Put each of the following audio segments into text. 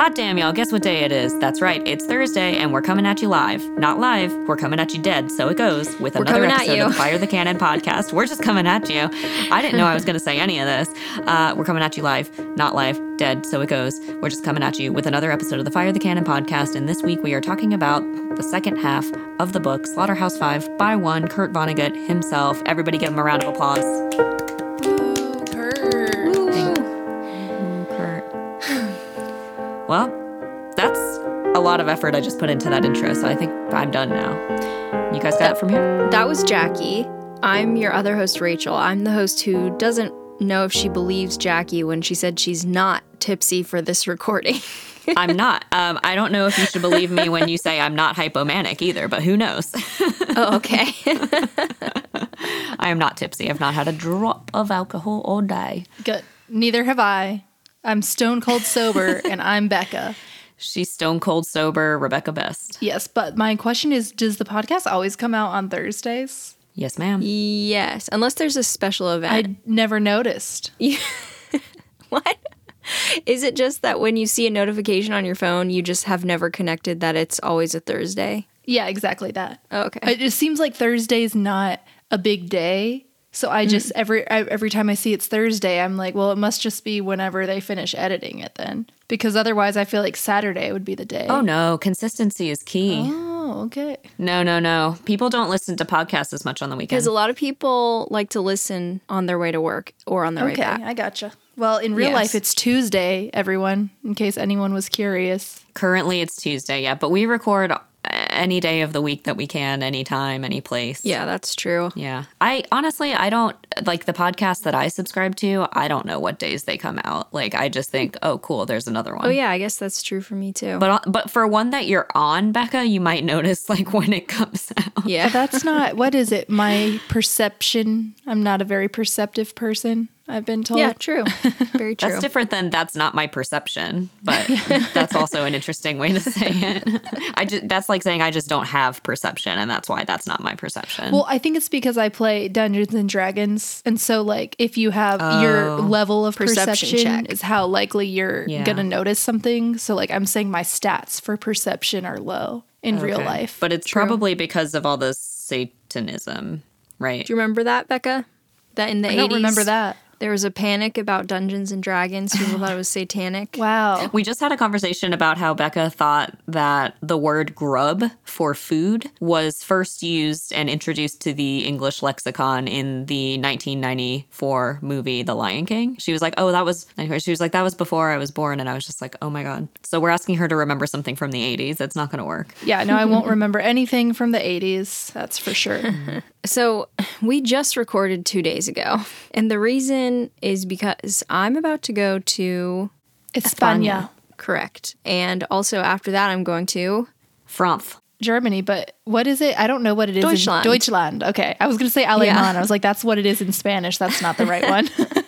Hot damn, y'all, guess what day it is? That's right, it's Thursday, and we're coming at you live. Not live, we're coming at you dead, so it goes with another coming at episode of the Fire the Cannon podcast. We're just coming at you. I didn't know I was going to say any of this. Uh, we're coming at you live, not live, dead, so it goes. We're just coming at you with another episode of the Fire the Cannon podcast, and this week we are talking about the second half of the book, Slaughterhouse Five, by one, Kurt Vonnegut himself. Everybody give him a round of applause. Well, that's a lot of effort I just put into that intro, so I think I'm done now. You guys got it from here? That was Jackie. I'm your other host, Rachel. I'm the host who doesn't know if she believes Jackie when she said she's not tipsy for this recording. I'm not. Um, I don't know if you should believe me when you say I'm not hypomanic either, but who knows? oh, okay. I am not tipsy. I've not had a drop of alcohol all day. Good. Neither have I. I'm stone cold sober and I'm Bekah. She's stone cold sober, Rebecca Best. Yes, but my question is does the podcast always come out on Thursdays? Yes, ma'am. yes, unless there's a special event. I never noticed. what? Is it just that when you see a notification on your phone, you just have never connected that it's always a Thursday? Yeah, exactly that. Oh, okay. It just seems like Thursday's not a big day. So I just mm-hmm. every I, every time I see it's Thursday, I'm like, well, it must just be whenever they finish editing it then, because otherwise I feel like Saturday would be the day. Oh no, consistency is key. Oh, okay. No, no, no. People don't listen to podcasts as much on the weekend. Because a lot of people like to listen on their way to work or on their way Okay, back. I gotcha. Well, in real Yes. life, it's Tuesday, everyone, in case anyone was curious. Currently, it's Tuesday, yeah, but we record any day of the week that we can, anytime, any place. Yeah, that's true. Yeah. I honestly, I don't like the podcast that I subscribe to. I don't know what days they come out. Like, I just think, oh, cool, there's another one. Oh, yeah, I guess that's true for me too. But, uh, but for one that you're on, Bekah, you might notice like when it comes out. yeah. That's not, what is it? My perception. I'm not a very perceptive person, I've been told. yeah, true. Very true. That's different than that's not my perception, but that's also an interesting way to say it. I just that's like saying I just don't have perception, and that's why that's not my perception. Well, I think it's because I play Dungeons and Dragons. And so, like, if you have your Oh. level of Perception perception, check. is how likely you're Yeah. going to notice something. So, like, I'm saying my stats for perception are low in real life. but it's probably because of all the Satanism, right? Do you remember that, Bekah? That in the I 80s, don't remember that. There was a panic about Dungeons and Dragons. People thought it was satanic. Wow. We just had a conversation about how Bekah thought that the word grub for food was first used and introduced to the English lexicon in the 1994 movie The Lion King. She was like, "Oh, that was," anyway, she was like, "That was before I was born," and I was just like, "Oh my god!" So we're asking her to remember something from the 80s. That's not going to work. Yeah, no, I won't remember anything from the 80s. That's for sure. So we just recorded two days ago. And the reason is because I'm about to go to España, Correct. And also after that, I'm going to. France. Germany, but what is it? I don't know what it is. in- Deutschland. Deutschland. Okay. I was going to say Alemán. Yeah. I was like, that's what it is in Spanish. That's not the right one.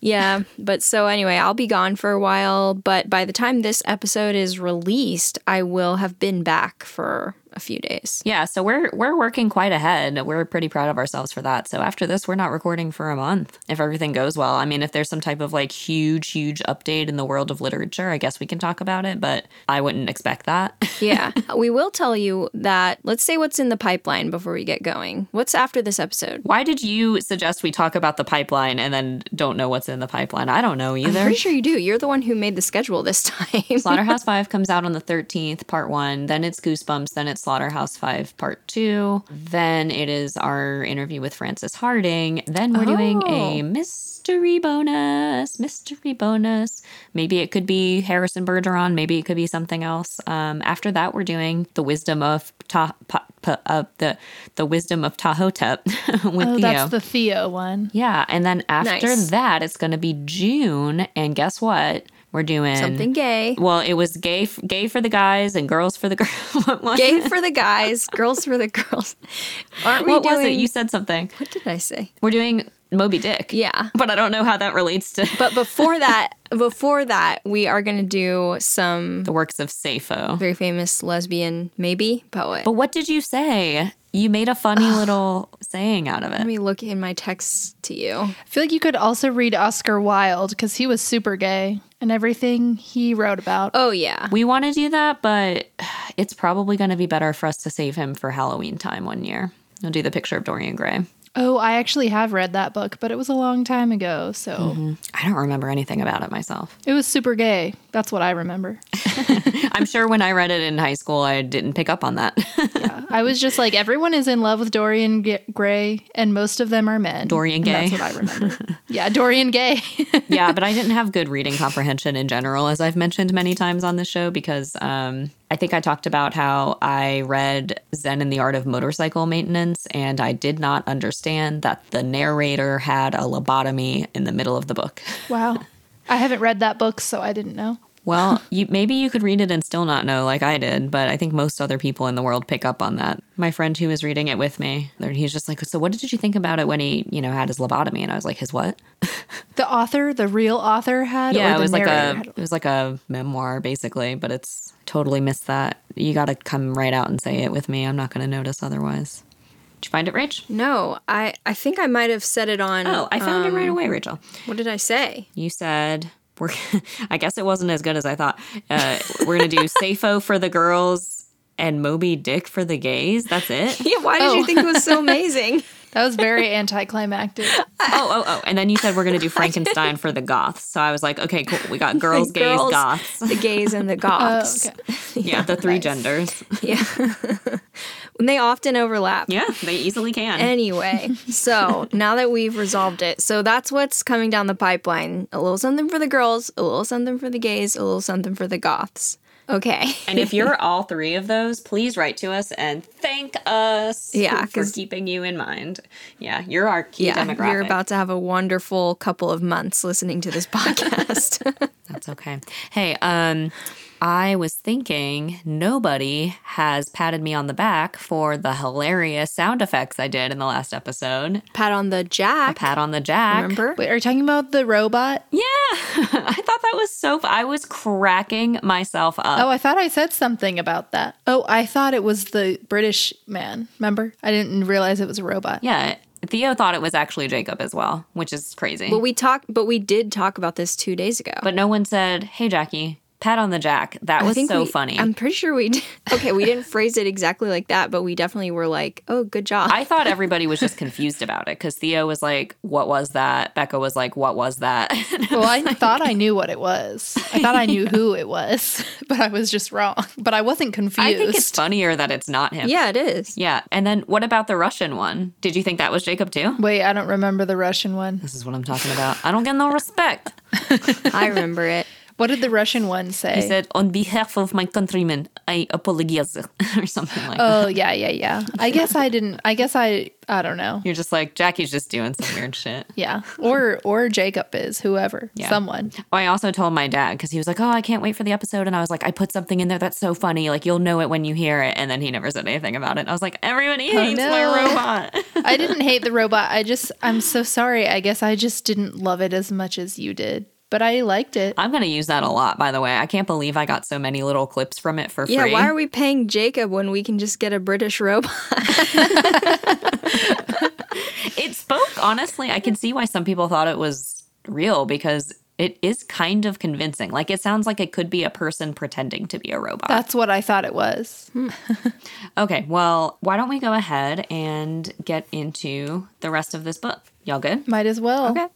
Yeah. But so anyway, I'll be gone for a while. But by the time this episode is released, I will have been back for a few days. Yeah, so we're we're working quite ahead. We're pretty proud of ourselves for that. So after this, we're not recording for a month if everything goes well. I mean, if there's some type of like huge huge update in the world of literature, I guess we can talk about it, but I wouldn't expect that. Yeah. we will tell you that. Let's say what's in the pipeline before we get going. What's after this episode? Why did you suggest we talk about the pipeline and then don't know what's in the pipeline? I don't know either. I'm pretty sure you do. You're the one who made the schedule this time. Slaughterhouse 5 comes out on the 13th, part 1. Then it's Goosebumps, then it's Slaughterhouse 5 part 2. Then it is our interview with Frances Hardinge. Then we're doing a Oh. mystery bonus, mystery bonus. Maybe it could be Harrison Bergeron, maybe it could be something else. Um, after that we're doing The Wisdom of Ta pa, pa, uh, the the Wisdom of Ptahhotep with oh, Theo. that's the Theo one. yeah, and then after Nice. that it's going to be June and guess what? We're doing Something gay. well, it was gay, f- gay for the guys and girls for the girls. Gay for the guys, girls for the girls. Aren't we What doing? was it? You said something. what did I say? We're doing Moby Dick. Yeah. but I don't know how that relates to But before that, before that, we are going to do some the works of Sappho. very famous lesbian, maybe poet. But what did you say? You made a funny little saying out of it. Let me look in my texts to you. I feel like you could also read Oscar Wilde because he was super gay and everything he wrote about. Oh yeah. We want to do that, but it's probably going to be better for us to save him for Halloween time one year. We'll do the picture of Dorian Gray. Oh, I actually have read that book, but it was a long time ago, so mm-hmm. I don't remember anything about it myself. it was super gay. That's what I remember. I'm sure when I read it in high school, I didn't pick up on that. I was just like, everyone is in love with Dorian G- Gray, and most of them are men. Dorian Gay. That's what I remember. yeah, Dorian Gay. yeah, but I didn't have good reading comprehension in general, as I've mentioned many times on this show, because um, I think I talked about how I read Zen and the Art of Motorcycle Maintenance, and I did not understand that the narrator had a lobotomy in the middle of the book. wow. I haven't read that book, so I didn't know. Well, you maybe you could read it and still not know, like I did, but I think most other people in the world pick up on that. My friend who was reading it with me, he's just like, "So, what did you think about it when he, you know, had his lobotomy?" And I was like, "His what?" The author, the real author, had Yeah, it was like a had? it was like a memoir basically, but it's totally missed that. You got to come right out and say it with me. I'm not going to notice otherwise. Did you find it, Rach? No, I I think I might have said it on. Oh, I found it um, right away, Rachel. What did I say? You said we're. I guess it wasn't as good as I thought. Uh, we're gonna do Sappho for the girls and Moby Dick for the gays. That's it. Yeah, why did Oh. you think it was so amazing? That was very anticlimactic. Oh, oh, oh! And then you said we're gonna do Frankenstein for the goths. So I was like, okay, cool. We got girls, gays, Girls, goths. the gays and the Oh, goths. okay. Yeah, the three genders. Yeah. and they often overlap. Yeah, they easily can. Anyway, so now that we've resolved it, so that's what's coming down the pipeline. A little something for the girls, a little something for the gays, a little something for the goths. Okay. And if you're all three of those, please write to us and thank us Yeah, for keeping you in mind. Yeah, you're our key yeah, demographic. you're about to have a wonderful couple of months listening to this podcast. That's okay. Hey, um, I was thinking nobody has patted me on the back for the hilarious sound effects I did in the last episode. Pat on the jack. Pat on the jack. Remember? Wait, are you talking about the robot? Yeah, I thought that was so. F- I was cracking myself up. Oh, I thought I said something about that. Oh, I thought it was the British man. Remember? I didn't realize it was a robot. Yeah, Theo thought it was actually Jacob as well, which is crazy. But we talked, but we did talk about this two days ago. but no one said, "Hey, Jackie, pat on the jack." That was so we- funny. I'm pretty sure we did. Okay, we didn't phrase it exactly like that, but we definitely were like, "Oh, good job." I thought everybody was just confused about it because Theo was like, "What was that?" Bekah was like, "What was that?" Well, I thought I knew what it was. I thought I knew who it was, but I was just wrong. But I wasn't confused. I think it's funnier that it's not him. yeah, it is. Yeah. And then what about the Russian one? Did you think that was Jacob too? Wait, I don't remember the Russian one. This is what I'm talking about. I don't get no respect. I remember it. What did the Russian one say? He said, "On behalf of my countrymen, I apologize," or something like oh, that. oh, yeah, yeah, yeah. I guess I didn't. I guess I. I don't know. You're just like Jackie's just doing some weird shit. Yeah, or or Jacob is whoever, Yeah. someone. Oh, I also told my dad because he was like, "Oh, I can't wait for the episode," and I was like, "I put something in there that's so funny, like you'll know it when you hear it." And then he never said anything about it. I was like, "Everybody oh, hates my no. robot." I didn't hate the robot. I just. I'm so sorry. I guess I just didn't love it as much as you did, but I liked it. I'm gonna use that a lot, by the way. I can't believe I got so many little clips from it for Yeah, free. Yeah, why are we paying Jacob when we can just get a British robot? it spoke honestly. I can see why some people thought it was real because it is kind of convincing. Like it sounds like it could be a person pretending to be a robot. That's what I thought it was. Hmm. okay, well, why don't we go ahead and get into the rest of this book? Y'all good? Might as well. Okay.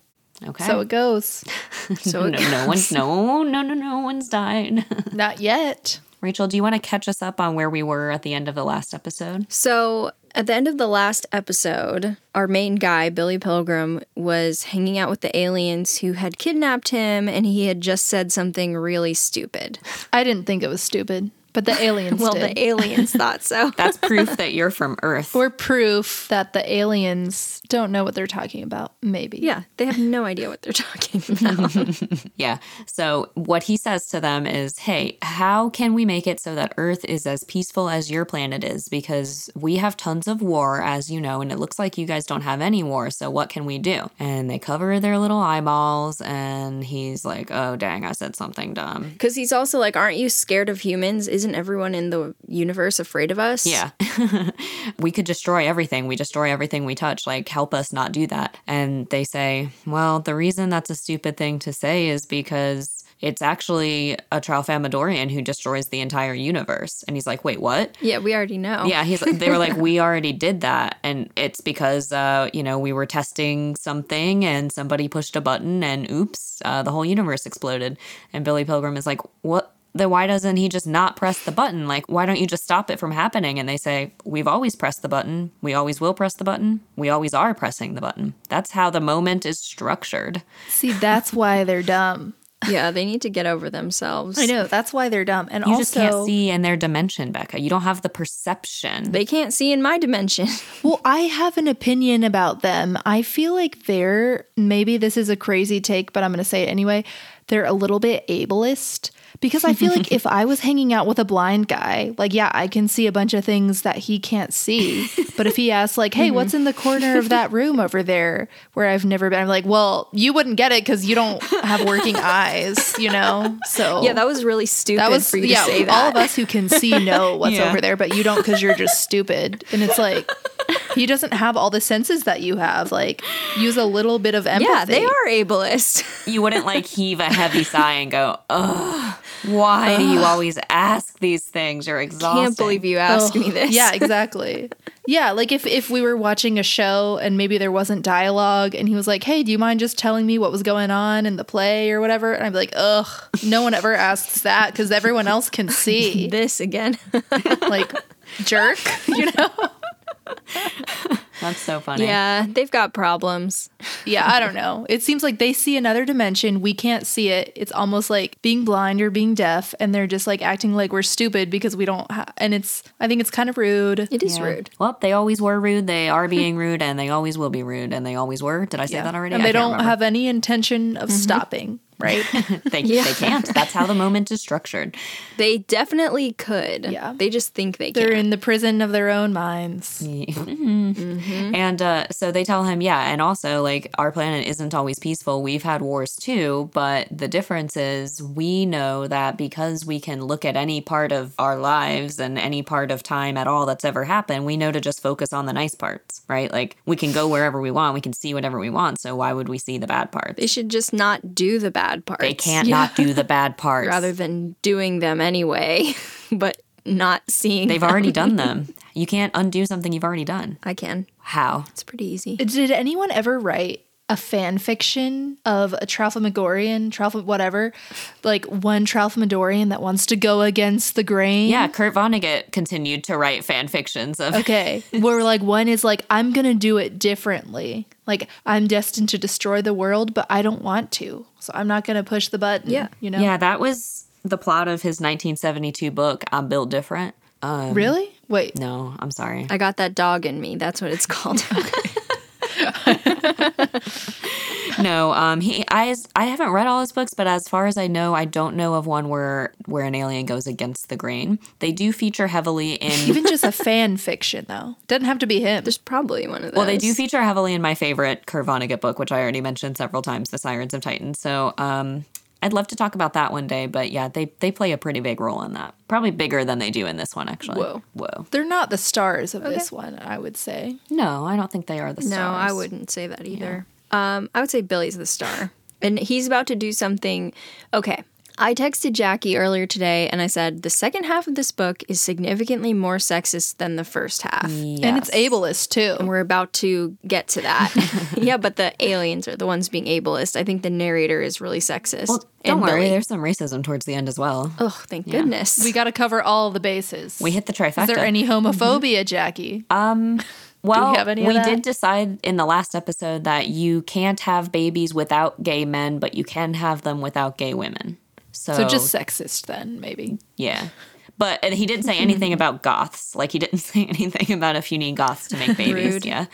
Okay. So it goes. So no, no one's no, no, no, no one's died. Not yet. Rachel, do you want to catch us up on where we were at the end of the last episode? So at the end of the last episode, our main guy, Billy Pilgrim, was hanging out with the aliens who had kidnapped him, and he had just said something really stupid. I didn't think it was stupid, but the aliens Well, did. the aliens thought so. That's proof that you're from Earth. or proof that the aliens don't know what they're talking about. Maybe. Yeah, they have no idea what they're talking about. Yeah. So what he says to them is, "Hey, how can we make it so that Earth is as peaceful as your planet is? Because we have tons of war, as you know, and it looks like you guys don't have any war. So what can we do?" And they cover their little eyeballs, and he's like, "Oh, dang, I said something dumb." Because he's also like, Aren't you scared of humans? Is isn't everyone in the universe afraid of us? Yeah. we could destroy everything. We destroy everything we touch. Like, help us not do that. And they say, well, the reason that's a stupid thing to say is because it's actually a Tralfamadorian who destroys the entire universe. And he's like, wait, what? Yeah, we already know. Yeah, he's they were like, we already did that, and it's because uh, you know we were testing something, and somebody pushed a button, and oops, uh, the whole universe exploded. And Billy Pilgrim is like, what? Then why doesn't he just not press the button? Like, why don't you just stop it from happening? And they say, we've always pressed the button. We always will press the button. We always are pressing the button. That's how the moment is structured. See, that's why they're dumb. Yeah, they need to get over themselves. I know that's why they're dumb, and You also just can't see in their dimension, Bekah. You don't have the perception. They can't see in my dimension. Well, I have an opinion about them. I feel like they're maybe this is a crazy take, but I'm going to say it anyway. They're a little bit ableist because I feel like if I was hanging out with a blind guy, like yeah, I can see a bunch of things that he can't see. But if he asks like, "Hey, what's in the corner of that room over there where I've never been?" I'm like, "Well, you wouldn't get it cuz you don't have working eyes, you know?" So yeah, that was really stupid that was for you yeah, to say that. all of us who can see know what's Yeah. over there, but you don't because you're just stupid. And it's like he doesn't have all the senses that you have. Like use a little bit of empathy. yeah, they are ableist. you wouldn't like heave a heavy sigh and go, "Ugh, why do you always ask these things? You're exhausted." I can't believe you asked Oh, me this. Yeah, exactly. yeah, like if if we were watching a show and maybe there wasn't dialogue and he was like, "Hey, do you mind just telling me what was going on in the play or whatever?" And I'd be like, "Ugh, no one ever asks that because everyone else can see." this again. like jerk, you know? That's so funny. yeah, they've got problems. Yeah, I don't know. It seems like they see another dimension. We can't see it. It's almost like being blind or being deaf, and they're just like acting like we're stupid because we don't. Ha- and it's, I think it's kind of rude. It is Yeah. rude. Well, they always were rude. They are being rude, and they always will be rude, and they always were. Did I say that already? And I they can't don't remember. have any intention of mm-hmm. stopping, right? They, Yeah. they can't. That's how the moment is structured. They definitely could. Yeah. They just think they they're can. in the prison of their own minds. And uh, so they tell him, yeah, and also like our planet isn't always peaceful. We've had wars too, but the difference is we know that because we can look at any part of our lives and any part of time at all that's ever happened, we know to just focus on the nice parts, right? Like we can go wherever we want, we can see whatever we want. So why would we see the bad parts? They should just not do the bad parts. They can't not do the bad parts. rather than doing them anyway, but not seeing. They've them. already done them. You can't undo something you've already done. I can. How? It's pretty easy. Did anyone ever write a fan fiction of a Tralfamadorian, Tralfa whatever, like one Tralfamadorian that wants to go against the grain? Yeah, Kurt Vonnegut continued to write fan fictions of Okay. Where like one is like, I'm gonna do it differently. Like I'm destined to destroy the world, but I don't want to. So I'm not gonna push the button. Yeah. You know? Yeah, that was the plot of his 1972 book, I'm Built Different. Um, Really? Wait. No, I'm sorry. I got that dog in me. That's what it's called. No, um, he, I, I haven't read all his books, but as far as I know, I don't know of one where where an alien goes against the grain. They do feature heavily in. Even just a fan fiction though. Doesn't have to be him. There's probably one of those. well, they do feature heavily in my favorite Kurt Vonnegut book, which I already mentioned several times, The Sirens of Titan. So, um, I'd love to talk about that one day, but yeah, they they play a pretty big role in that. Probably bigger than they do in this one, actually. Whoa. whoa. They're not the stars of this one, I would say. No, I don't think they are the stars. No, I wouldn't say that either. Um, I would say Billy's the star. And he's about to do something. Okay. I texted Jackie earlier today and I said the second half of this book is significantly more sexist than the first half. And it's ableist too. And we're about to get to that. yeah, but the aliens are the ones being ableist. I think the narrator is really sexist. Well, don't and worry, Billy. there's some racism towards the end as well. Oh, thank goodness. We got to cover all the bases. We hit the trifecta. Is there any mm-hmm. homophobia, Jackie? Um, well, have any of we that? did decide in the last episode that you can't have babies without gay men, but you can have them without gay women. So, so just sexist then, maybe. yeah. But and he didn't say anything about goths. Like he didn't say anything about if you need goths to make babies. Yeah.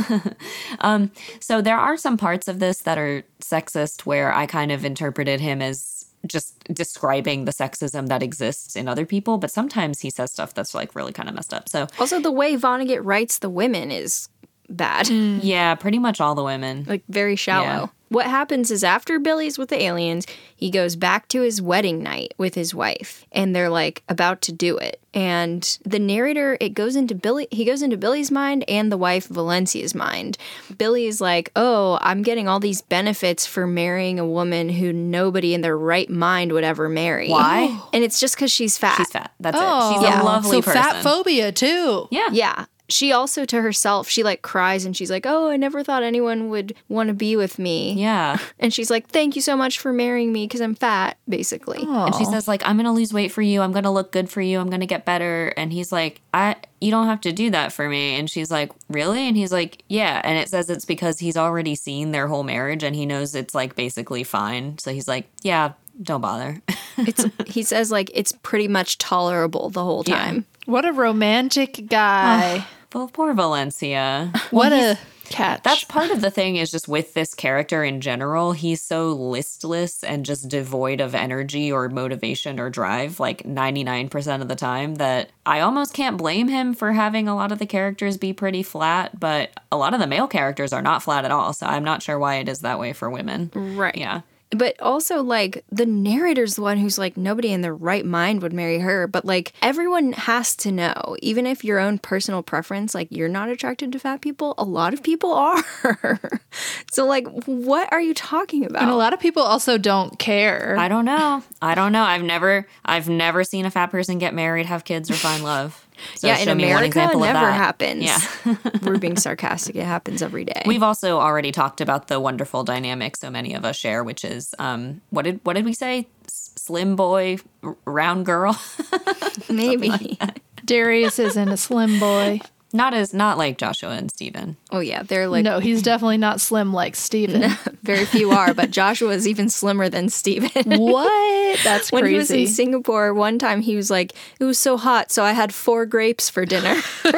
um, so there are some parts of this that are sexist where I kind of interpreted him as just describing the sexism that exists in other people, but sometimes he says stuff that's like really kind of messed up. So also, the way Vonnegut writes the women is bad, yeah, pretty much all the women. like very shallow. What happens is after Billy's with the aliens, he goes back to his wedding night with his wife, and they're like about to do it. And the narrator, it goes into Billy, he goes into Billy's mind and the wife Valencia's mind. Billy is like, Oh, I'm getting all these benefits for marrying a woman who nobody in their right mind would ever marry. Why? And it's just because she's fat. She's fat. That's Oh, it. She's a oh. lovely so person. fat phobia too. yeah. Yeah. She also to herself, she like cries and she's like, Oh, I never thought anyone would want to be with me. Yeah. And she's like, Thank you so much for marrying me because I'm fat, basically. And she says like I'm going to lose weight for you. I'm going to look good for you. I'm going to get better. And he's like, "I you don't have to do that for me." And she's like, "Really?" And he's like, "Yeah." And it says it's because he's already seen their whole marriage and he knows it's like basically fine. So he's like, "Yeah, don't bother." It's he says like it's pretty much tolerable the whole Yeah. time. What a romantic guy. Well, poor Valencia. what a catch. That's part of the thing is just with this character in general, he's so listless and just devoid of energy or motivation or drive like 99% of the time that I almost can't blame him for having a lot of the characters be pretty flat, but a lot of the male characters are not flat at all. So I'm not sure why it is that way for women. Right. Yeah. But also, like, the narrator's the one who's like, nobody in their right mind would marry her. But, like, everyone has to know, even if your own personal preference, like, you're not attracted to fat people, a lot of people are. so, like, what are you talking about? and a lot of people also don't care. I don't know. I don't know. I've never I've never seen a fat person get married, have kids or find love. So yeah, in show me one America, example of never that. happens. Yeah. We're being sarcastic. It happens every day. We've also already talked about the wonderful dynamic so many of us share, which is um, what did what did we say? Slim boy, round girl. Maybe. Darius isn't a slim boy. Not as not like Joshua and Steven. oh, yeah. They're like, no, he's definitely not slim like Steven. very few are, but Joshua is even slimmer than Steven. what? That's when crazy. he was in Singapore, one time he was like, "It was so hot, so I had four grapes for dinner."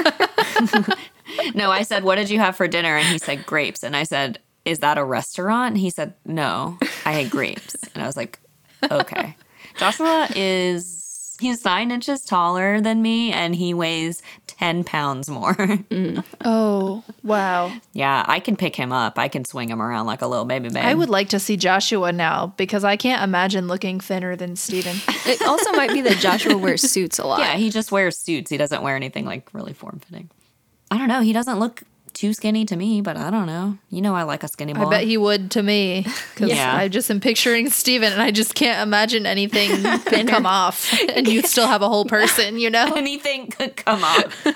No, I said, "What did you have for dinner?" And he said, "Grapes." And I said, "Is that a restaurant?" And he said, "No, I had grapes." And I was like, "Okay." Joshua is he's nine inches taller than me, and he weighs ten pounds more. Mm. oh, wow. yeah, I can pick him up. I can swing him around like a little baby babe. I would like to see Joshua now because I can't imagine looking thinner than Steven. it also might be that Joshua wears suits a lot. Yeah, he just wears suits. He doesn't wear anything like really form fitting. I don't know. He doesn't look too skinny to me, but I don't know. You know, I like a skinny boy. I bet he would to me because Yeah. I just am picturing Steven and I just can't imagine anything could come off and you'd still have a whole person, you know? anything could come off.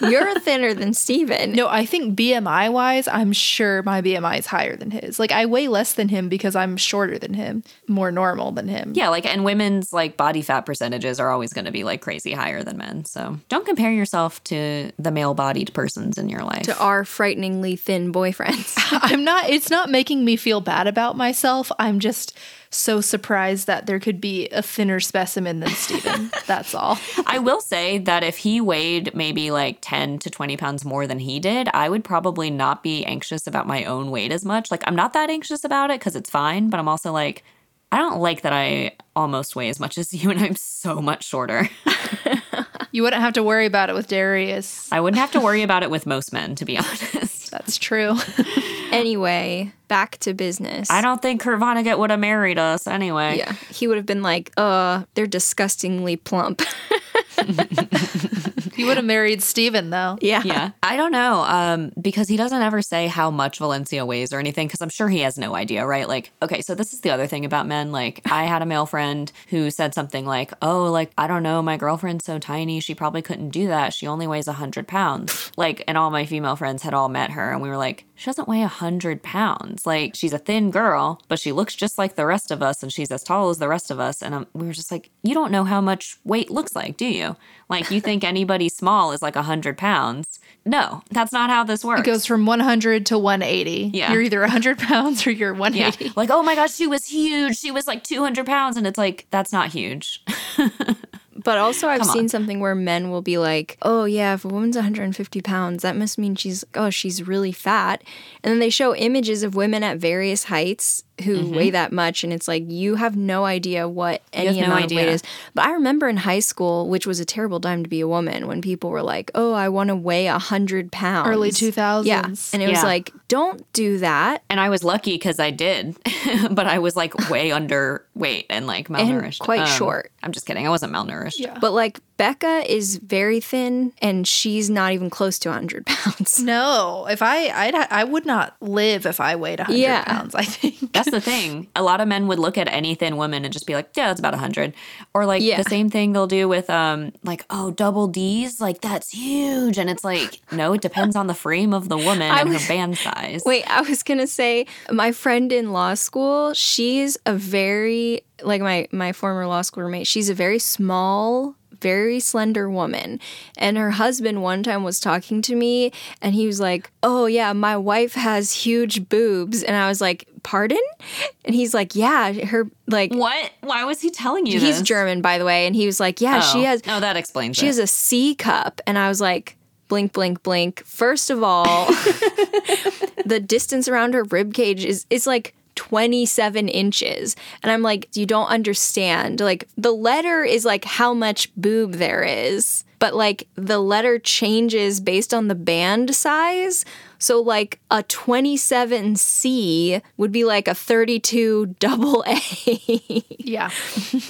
You're thinner than Steven. No, I think BMI wise, I'm sure my BMI is higher than his. Like I weigh less than him because I'm shorter than him, more normal than him. yeah, like and women's like body fat percentages are always going to be like crazy higher than men. So don't compare yourself to the male-bodied persons in your life. To our frighteningly thin boyfriends. I'm not it's not making me feel bad about myself. I'm just so surprised that there could be a thinner specimen than Steven. That's all. I will say that if he weighed maybe like 10 to 20 pounds more than he did, I would probably not be anxious about my own weight as much. Like, I'm not that anxious about it because it's fine, but I'm also like, I don't like that I almost weigh as much as you and I'm so much shorter. You wouldn't have to worry about it with Darius. I wouldn't have to worry about it with most men, to be honest. That's true. anyway, back to business. I don't think Kurt Vonnegut would have married us anyway. Yeah, he would have been like, "Uh, they're disgustingly plump." He would have married Steven though. yeah. Yeah. I don't know. Um, because he doesn't ever say how much Valencia weighs or anything, because I'm sure he has no idea, right? Like, okay, so this is the other thing about men. Like, I had a male friend who said something like, Oh, like, I don't know, my girlfriend's so tiny, she probably couldn't do that. She only weighs a hundred pounds. Like, and all my female friends had all met her, and we were like, She doesn't weigh a hundred pounds. Like, she's a thin girl, but she looks just like the rest of us, and she's as tall as the rest of us. And um, we were just like, You don't know how much weight looks like, do you? Like, you think anybody small is like a hundred pounds. No, that's not how this works. It goes from 100 to 180. Yeah. You're either 100 pounds or you're yeah. 180. Like, oh my gosh, she was huge. She was like 200 pounds. And it's like, that's not huge. But also, I've Come seen on. something where men will be like, "Oh yeah, if a woman's 150 pounds, that must mean she's oh she's really fat," and then they show images of women at various heights who weigh that much, and it's like you have no idea what any have no amount of weight is. But I remember in high school, which was a terrible time to be a woman, when people were like, "Oh, I want to weigh a hundred pounds." Early 2000s. Yeah, and it was like, "Don't do that." And I was lucky because I did, but I was like way underweight and like malnourished. Um, quite short. I'm just kidding. I wasn't malnourished. Yeah. But like Bekah is very thin, and she's not even close to hundred pounds. No, if I I'd, I would not live if I weighed 100 Yeah. pounds, I think. That's the thing. A lot of men would look at any thin woman and just be like, "Yeah, that's about hundred. Or like Yeah. the same thing they'll do with um, like, "Oh, double D's, like that's huge." And it's like, no, it depends on the frame of the woman and was- her band size. Wait, I was gonna say my friend in law school. She's a very like my my former law school roommate. She's a very small, very slender woman, and her husband one time was talking to me, and he was like, "Oh yeah, my wife has huge boobs," and I was like, "Pardon?" And he's like, "Yeah, her like." What? Why was he telling you He's this? German, by the way, and he was like, "Yeah, she Oh. has No, that explains she it. has a C cup. And I was like, blink, blink, blink. First of all, the distance around her rib cage is is like 27 inches. And I'm like, you don't understand. Like the letter is like how much boob there is. But like the letter changes based on the band size. So like a 27C would be like a 32 double A. Yeah.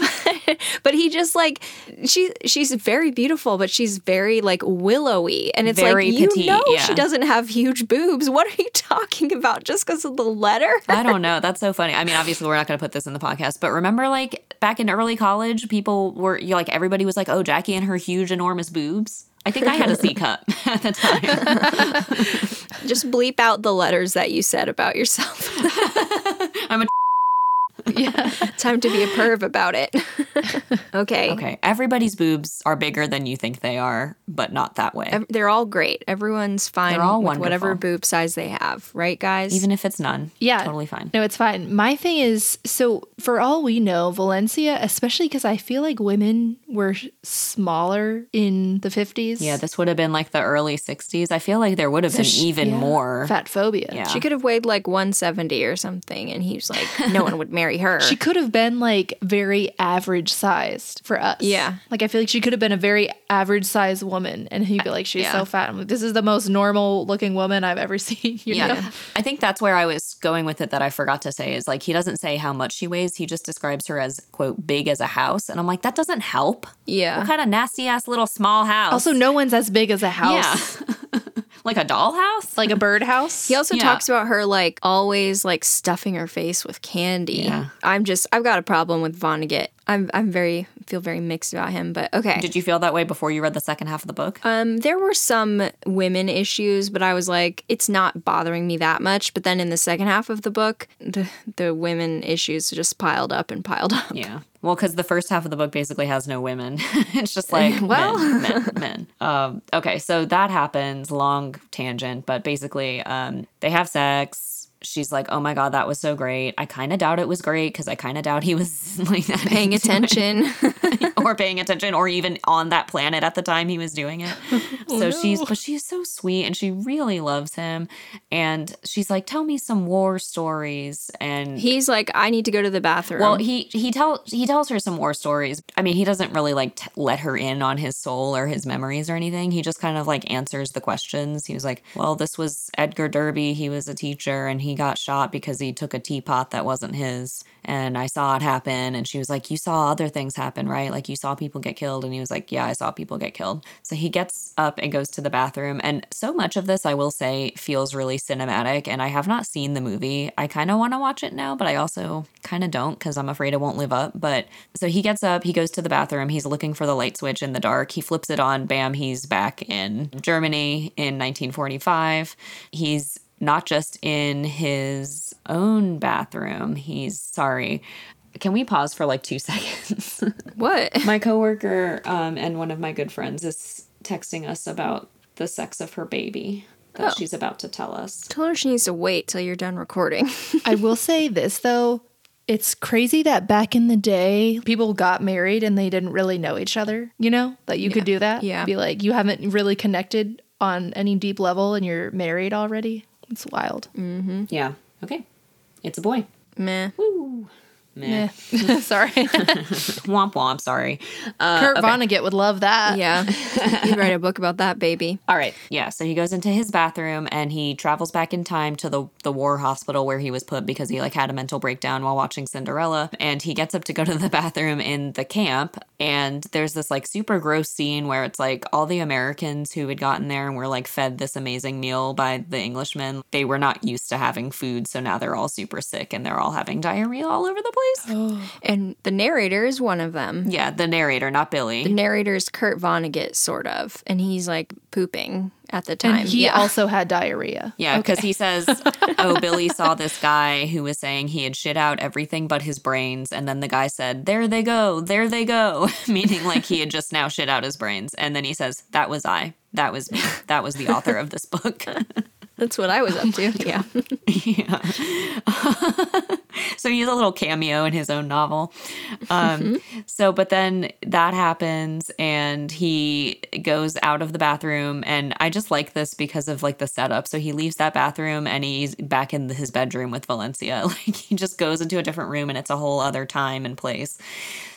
but he just like she she's very beautiful but she's very like willowy and it's Very like you know yeah. she doesn't have huge boobs what are you talking about just because of the letter I don't know. That's so funny. I mean, obviously, we're not going to put this in the podcast, but remember, like back in early college, people were you like everybody was like, "Oh, Jackie and her huge, enormous boobs." I think I had a C cup at the time. just bleep out the letters that you said about yourself I'm a Yeah. time to be a perv about it okay okay. Everybody's boobs are bigger than you think they are, but not that way. Ev- they're all great everyone's fine They're all with whatever boob size they have right guys Even if it's none, Yeah. totally fine. No, it's fine. My thing is so for all we know, Valencia, especially because I feel like women were smaller in the 50s. Yeah, this would have been like the early '60s. I feel like there would have been sh- even yeah. more. fat phobia. Yeah. she could have weighed like 170 or something and he was like no one would marry her She could have been like very average sized for us. Yeah. Like I feel like she could have been a very average sized woman and he'd be like, she's Yeah. so fat. I'm like, this is the most normal looking woman I've ever seen. You Yeah. know? I think that's where I was going with it that I forgot to say is like he doesn't say how much she weighs. He just describes her as quote big as a house. And I'm like, that doesn't help. yeah What kind of nasty ass little small house? Also, no one's as big as a house. Yeah. like a dollhouse? Like a birdhouse. He also Yeah. talks about her like always like stuffing her face with candy. Yeah. I'm just I've got a problem with Vonnegut. I'm I'm very feel very mixed about him, but okay. Did you feel that way before you read the second half of the book? um there were some women issues, but I was like it's not bothering me that much, but then in the second half of the book, the the women issues just piled up and piled up. yeah. Well, because the first half of the book basically has no women. it's just like Well. men, men, men. Um, okay, so that happens. Long tangent, but basically, um, they have sex. She's like, "Oh my god, that was so great." I kind of doubt it was great because I kind of doubt he was like that Paying attention. or paying attention or even on that planet at the time he was doing it. Oh, so she's but she's so sweet and she really loves him and she's like tell me some war stories and He's like, I need to go to the bathroom. well he he tell he tells her some war stories. I mean he doesn't really like t- let her in on his soul or his memories or anything. He just kind of like answers the questions. He was like, "Well, this was Edgar Derby. He was a teacher and he got shot because he took a teapot that wasn't his and I saw it happen." And she was like, "You saw other things happen, right? Like you saw people get killed." And he was like, "Yeah, I saw people get killed." So he gets up and goes to the bathroom and so much of this I will say feels really cinematic and I have not seen the movie. I kind of want to watch it now, but I also kind of don't cuz I'm afraid it won't live up. But so he gets up, he goes to the bathroom, he's looking for the light switch in the dark. He flips it on, bam, he's back in Germany in 1945. He's not just in his own bathroom. He's sorry. Can we pause for like 2 seconds? what? my coworker um, and one of my good friends is texting us about the sex of her baby that Oh. she's about to tell us. Tell her she needs to wait till you're done recording. I will say this though. It's crazy that back in the day, people got married and they didn't really know each other, you know? That you could do that. Yeah. Be like, you haven't really connected on any deep level and you're married already. It's wild. Mm-hmm. Yeah. Okay. It's a boy. Meh. Meh. Sorry. Womp womp, sorry. Uh, Kurt okay. Vonnegut would love that. Yeah. He'd write a book about that baby. All right. Yeah. So he goes into his bathroom and he travels back in time to the the war hospital where he was put because he like had a mental breakdown while watching Cinderella. And he gets up to go to the bathroom in the camp. And there's this like super gross scene where it's like all the Americans who had gotten there and were like fed this amazing meal by the Englishmen. They were not used to having food, so now they're all super sick and they're all having diarrhea all over the place. Oh. And the narrator is one of them. Yeah, the narrator, not Billy. The narrator is Kurt Vonnegut, sort of. And he's like pooping at the time. And he yeah. also had diarrhea. Yeah, because he says, "Oh, Billy saw this guy who was saying he had shit out everything but his brains," and then the guy said, "There they go, there they go," meaning like he had just now shit out his brains. And then he says, "That was I. That was me. That was the author of this book." That's what I was up to. Yeah. yeah. so he has a little cameo in his own novel. Um, so, but then that happens and he goes out of the bathroom. And I just like this because of like the setup. So he leaves that bathroom and he's back in his bedroom with Valencia. Like he just goes into a different room and it's a whole other time and place.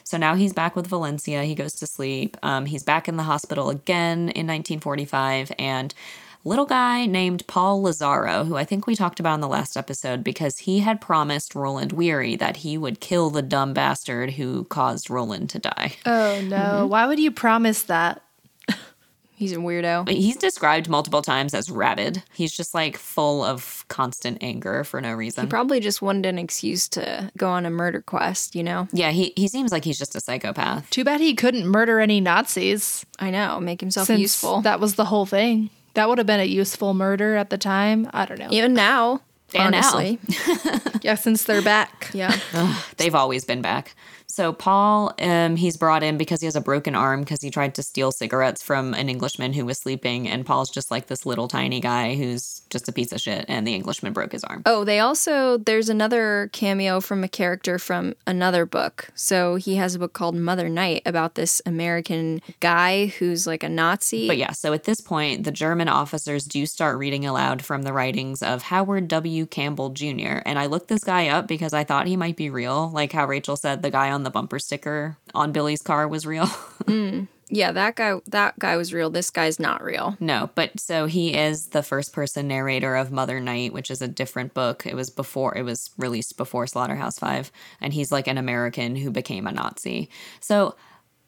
So now he's back with Valencia. He goes to sleep. Um, he's back in the hospital again in 1945. And little guy named Paul Lazzaro, who I think we talked about in the last episode because he had promised Roland Weary that he would kill the dumb bastard who caused Roland to die. Oh no. Mm-hmm. Why would you promise that? He's a weirdo. He's described multiple times as rabid. He's just like full of constant anger for no reason. He probably just wanted an excuse to go on a murder quest, you know? yeah, he, he seems like he's just a psychopath. Too bad he couldn't murder any Nazis. I know, make himself since useful. That was the whole thing. That would have been a useful murder at the time. I don't know. Even now, And now. honestly. Yeah, since they're back. Yeah. They've always been back. So Paul, um, he's brought in because he has a broken arm because he tried to steal cigarettes from an Englishman who was sleeping, and Paul's just like this little tiny guy who's just a piece of shit, and the Englishman broke his arm. Oh, they also, there's another cameo from a character from another book. So he has a book called Mother Night about this American guy who's like a Nazi. But yeah, so at this point, the German officers do start reading aloud from the writings of Howard W. Campbell Jr. And I looked this guy up because I thought he might be real, like how Rachel said the guy on the bumper sticker on Billy's car was real. Hmm. yeah, that guy, that guy was real. This guy's not real. No, but so he is the first person narrator of Mother Night, which is a different book. It was before it was released before Slaughterhouse 5, and he's like an American who became a Nazi. So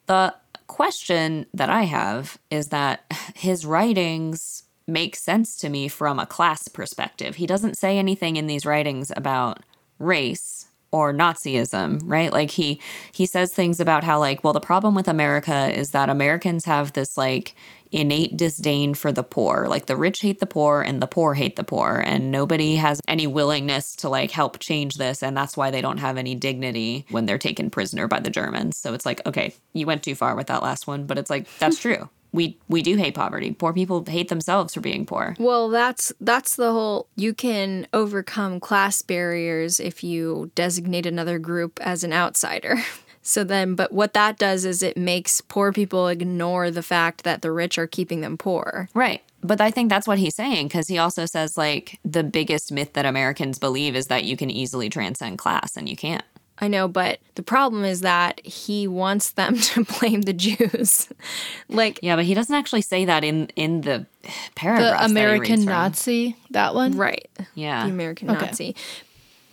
the question that I have is that his writings make sense to me from a class perspective. He doesn't say anything in these writings about race or Nazism, right? Like he he says things about how like, well, the problem with America is that Americans have this like innate disdain for the poor. Like the rich hate the poor and the poor hate the poor and nobody has any willingness to like help change this and that's why they don't have any dignity when they're taken prisoner by the Germans. So it's like, okay, you went too far with that last one, but it's like that's true. We we do hate poverty. Poor people hate themselves for being poor. Well, that's that's the whole you can overcome class barriers if you designate another group as an outsider. So then but what that does is it makes poor people ignore the fact that the rich are keeping them poor. Right. But I think that's what he's saying because he also says like the biggest myth that Americans believe is that you can easily transcend class and you can't. I know, but the problem is that he wants them to blame the Jews. like Yeah, but he doesn't actually say that in in the paragraph. The American Nazi, that one? right, Yeah. the American Okay. Nazi.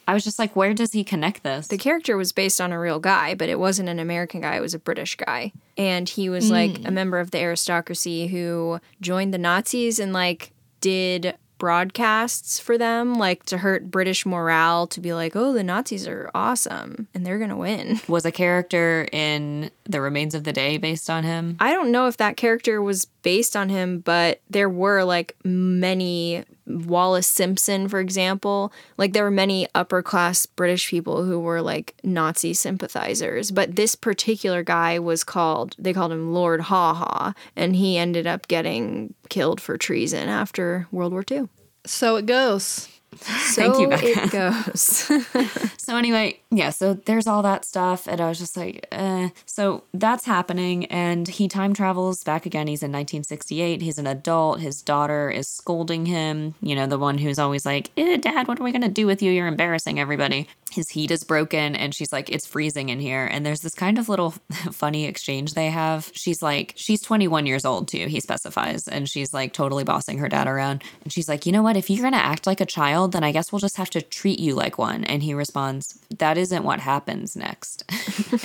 I was just like, where does he connect this? The character was based on a real guy, but it wasn't an American guy, it was a British guy. And he was like hmm. a member of the aristocracy who joined the Nazis and like did broadcasts for them, like to hurt British morale, to be like, oh, the Nazis are awesome and they're going to win. was a character in The Remains of the Day based on him? I don't know if that character was based on him, but there were like many Wallis Simpson, for example. Like there were many upper class British people who were like Nazi sympathizers. But this particular guy was called, they called him Lord Haw Haw, and he ended up getting killed for treason after World War II. So it goes. So Thank you, Bekah. it goes. So anyway, yeah, so there's all that stuff, and I was just like, eh. So that's happening, and he time travels back again. He's in 1968. He's an adult. His daughter is scolding him. You know, the one who's always like, eh, "Dad, what are we gonna do with you? You're embarrassing everybody." his heat is broken and she's like it's freezing in here and there's this kind of little funny exchange they have she's like she's 21 years old too he specifies and she's like totally bossing her dad around and she's like you know what if you're gonna act like a child then i guess we'll just have to treat you like one and he responds that isn't what happens next?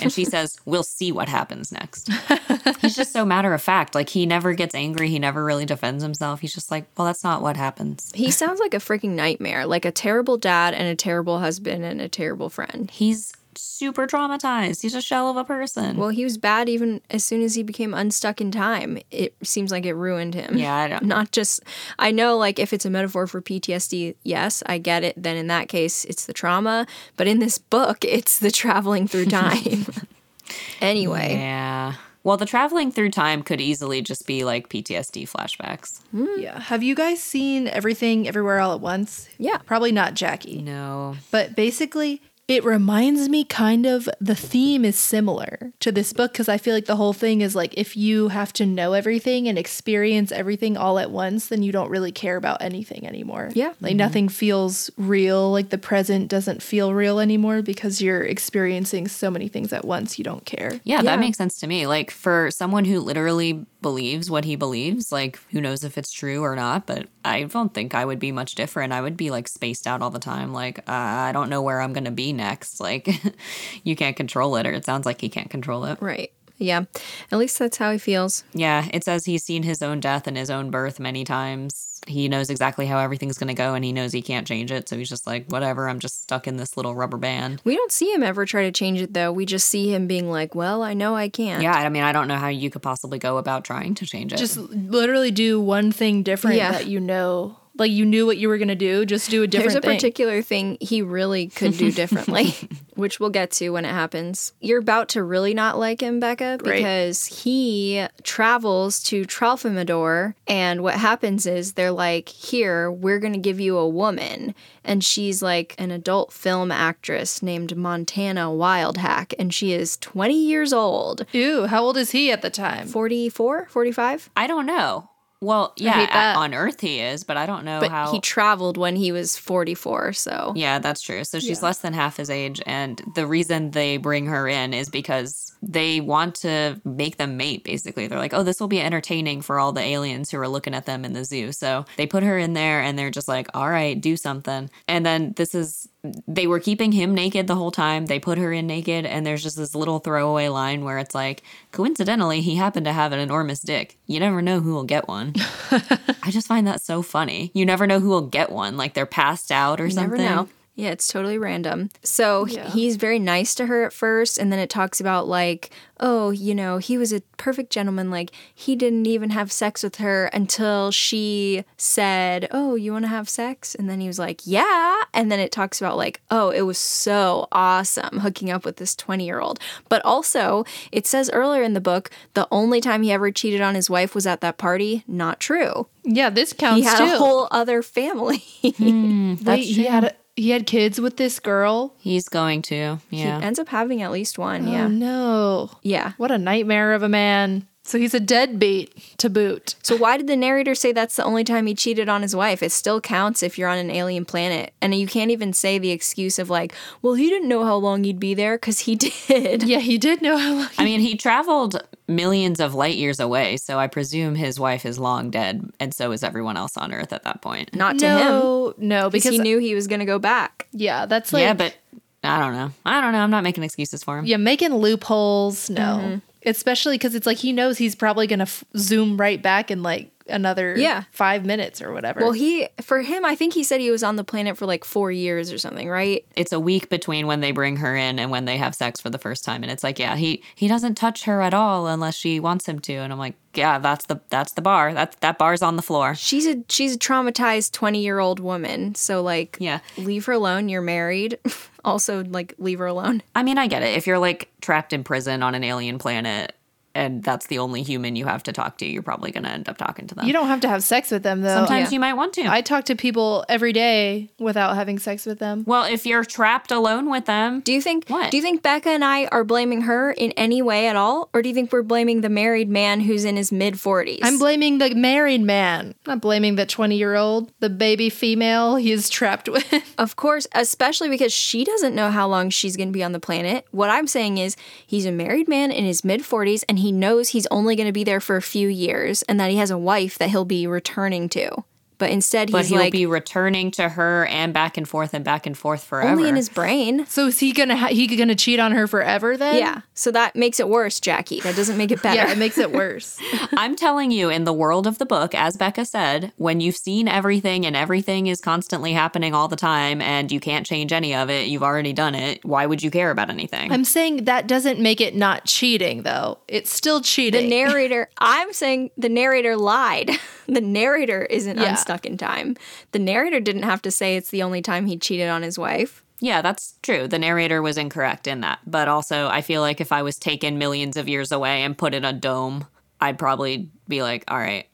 And she says we'll see what happens next. He's just so matter of fact like he never gets angry. He never really defends himself. He's just like well that's not what happens. He sounds like a freaking nightmare, like a terrible dad and a terrible husband and a terrible friend. he's super traumatized he's a shell of a person Well, he was bad even as soon as he became unstuck in time. It seems like it ruined him. Yeah, I don't- Not just, I know, like, if it's a metaphor for PTSD, yes, I get it. Then in that case, it's the trauma. But in this book, it's the traveling through time. anyway, Yeah. Well, the traveling through time could easily just be like PTSD flashbacks. Hmm. Yeah. Have you guys seen everything everywhere all at once? Yeah. Probably not Jackie. No. But basically, it reminds me kind of the theme is similar to this book because I feel like the whole thing is like if you have to know everything and experience everything all at once, then you don't really care about anything anymore. Yeah. Like mm-hmm. nothing feels real. Like the present doesn't feel real anymore because you're experiencing so many things at once, you don't care. Yeah, Yeah. that makes sense to me. Like for someone who literally believes what he believes, like who knows if it's true or not, but I don't think I would be much different. I would be like spaced out all the time. Like uh, I don't know where I'm going to be next. Like you can't control it or it sounds like he can't control it. right. Yeah. At least that's how he feels. Yeah, it says he's seen his own death and his own birth many times. He knows exactly how everything's going to go and he knows he can't change it. So he's just like, whatever, I'm just stuck in this little rubber band. We don't see him ever try to change it, though. We just see him being like, well, I know I can't. Yeah, I mean, I don't know how you could possibly go about trying to change it. Just literally do one thing different Yeah. that you know. Like you knew what you were going to do, just do a different There's a thing. particular thing he really could do differently, which we'll get to when it happens. You're about to really not like him, Bekah, Right. because he travels to Tralfamadore, and what happens is they're like, Here, we're going to give you a woman. And she's like an adult film actress named Montana Wildhack, and she is 20 years old. Ew, how old is he at the time? 44, 45? I don't know. Well, yeah, hate that. a- on Earth he is, but I don't know But how. he traveled when he was 44, so. yeah, that's true. So she's Yeah. less than half his age. And the reason they bring her in is because they want to make them mate, basically. They're like, oh, this will be entertaining for all the aliens who are looking at them in the zoo. So they put her in there and they're just like, all right, do something. And then this is. They were keeping him naked the whole time. They put her in naked, and there's just this little throwaway line where it's like, coincidentally, he happened to have an enormous dick. You never know who will get one. I just find that so funny. You never know who will get one. Like they're passed out or You something. Yeah, it's totally random. So Yeah. he's very nice to her at first, and then it talks about like, oh, you know, he was a perfect gentleman. Like he didn't even have sex with her until she said, "Oh, you want to have sex?" And then he was like, "Yeah." And then it talks about like, oh, it was so awesome hooking up with this twenty-year-old. But also, it says earlier in the book, the only time he ever cheated on his wife was at that party. Not true. Yeah, this counts He had too. a whole other family. Hmm. Wait, he had he had kids with this girl. He's going to. Yeah. He ends up having at least one. Oh, yeah. Oh no! Yeah. What a nightmare of a man. So he's a deadbeat to boot. So why did the narrator say that's the only time he cheated on his wife? It still counts if you're on an alien planet. And you can't even say the excuse of like, well, he didn't know how long he'd be there because he did. Yeah, he did know how long. I mean, he traveled millions of light years away, so I presume his wife is long dead, and so is everyone else on Earth at that point. Not to him. no, no, Because because he knew he was going to go back. yeah, that's like yeah, but I don't know. I don't know. I'm not making excuses for him. yeah, making loopholes. No, Mm-hmm. Especially because it's like he knows he's probably gonna f- zoom right back and like another Yeah. five minutes or whatever. Well, he, for him, I think he said he was on the planet for like four years or something, right? It's a week between when they bring her in and when they have sex for the first time, and it's like, yeah, he he doesn't touch her at all unless she wants him to, and I'm like, yeah, that's the that's the bar. That that bar's on the floor. She's a she's a traumatized 20 year old woman. So, like, Yeah. leave her alone. You're married. also, like, leave her alone. I mean, I get it. If you're like trapped in prison on an alien planet, and that's the only human you have to talk to, you're probably going to end up talking to them. You don't have to have sex with them though. Sometimes yeah. you might want to. I talk to people every day without having sex with them. well, if you're trapped alone with them, Do you think What? do you think Bekah and I are blaming her in any way at all or do you think we're blaming the married man who's in his mid 40s? I'm blaming the married man, I'm not blaming the 20 year old, the baby female he's trapped with. Of course, especially because she doesn't know how long she's going to be on the planet. What I'm saying is, he's a married man in his mid 40s and he knows he's only going to be there for a few years and that he has a wife that he'll be returning to. But instead, but he's he'll like be returning to her and back and forth and back and forth forever. only in his brain. so is he gonna ha- he gonna cheat on her forever then? Yeah. So that makes it worse, Jackie. That doesn't make it better. Yeah, it makes it worse. I'm telling you, in the world of the book, as Bekah said, when you've seen everything and everything is constantly happening all the time and you can't change any of it, you've already done it. Why would you care about anything? I'm saying that doesn't make it not cheating though. It's still cheating. the narrator, I'm saying the narrator lied. The narrator isn't Yeah. Unstuck in time. The narrator didn't have to say it's the only time he cheated on his wife. yeah, that's true. The narrator was incorrect in that. But also, I feel like if I was taken millions of years away and put in a dome, I'd probably be like, all right.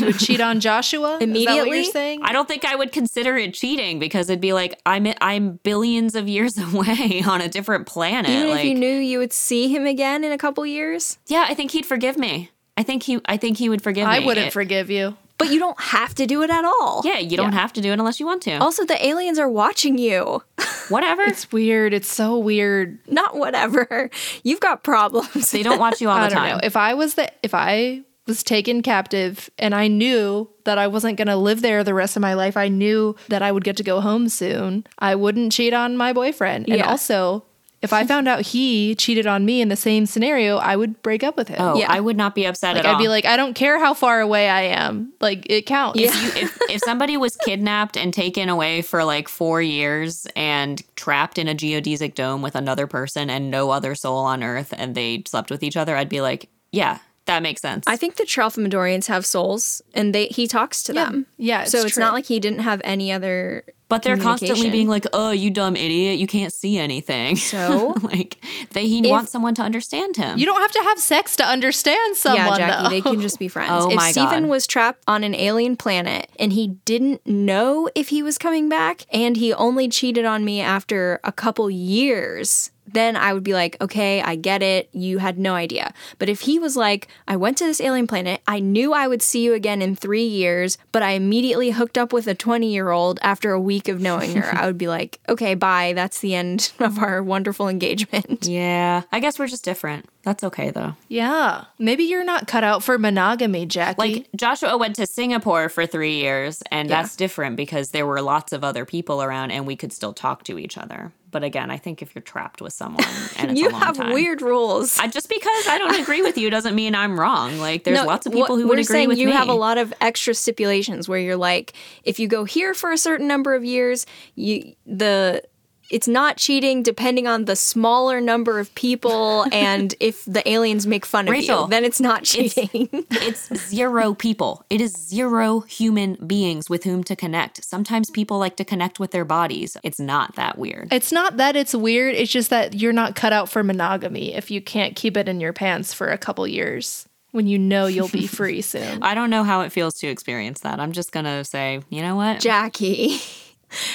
would cheat on Joshua? Is that what Immediately? you're saying? I don't think I would consider it cheating because it'd be like I'm I'm billions of years away on a different planet. Even like, if you knew you would see him again in a couple years. yeah, I think he'd forgive me. I think he I think he would forgive I me. I wouldn't It- forgive you. But you don't have to do it at all. Yeah, you don't have to do it unless you want to. Also, the aliens are watching you. Whatever. It's weird. It's so weird. Not whatever. You've got problems. they don't watch you all I the don't time. know. If I was the if I was taken captive and I knew that I wasn't going to live there the rest of my life, I knew that I would get to go home soon. I wouldn't cheat on my boyfriend. And also, if I found out he cheated on me in the same scenario, I would break up with him. Oh, Yeah. I would not be upset like at all. I'd be like, I don't care how far away I am. Like it counts. if, you, if if somebody was kidnapped and taken away for like four years and trapped in a geodesic dome with another person and no other soul on Earth, and they slept with each other, I'd be like, yeah, that makes sense. I think the Tralfamadorians have souls, and they he talks to Yeah. them. Yeah, it's so it's true. not like he didn't have any other. but they're constantly being like, "Oh, you dumb idiot! You can't see anything." So? like, they he wants someone to understand him. You don't have to have sex to understand someone. yeah, Jackie, though. they can just be friends. Oh if my Stephen God. was trapped on an alien planet and he didn't know if he was coming back, and he only cheated on me after a couple years. Then I would be like, okay, I get it. You had no idea. But if he was like, I went to this alien planet, I knew I would see you again in three years, but I immediately hooked up with a 20 year old after a week of knowing her, I would be like, okay, bye. That's the end of our wonderful engagement. yeah, I guess we're just different. That's okay though. Yeah. Maybe you're not cut out for monogamy, Jackie. Like Joshua went to Singapore for three years, and that's different because there were lots of other people around, and we could still talk to each other. But again, I think if you're trapped with someone and it's You a long have time, weird rules. I, just because I don't agree with you doesn't mean I'm wrong. Like there's No, lots of people what- who would agree saying with you me. have a lot of extra stipulations where you're like, if you go here for a certain number of years, you the it's not cheating depending on the smaller number of people and if the aliens make fun of Rachel, you, then it's not cheating. it's zero people. It is zero human beings with whom to connect. Sometimes people like to connect with their bodies. It's not that weird. It's not that it's weird, it's just that you're not cut out for monogamy if you can't keep it in your pants for a couple years when you know you'll be free soon. I don't know how it feels to experience that. I'm just gonna say, you know what? Jackie.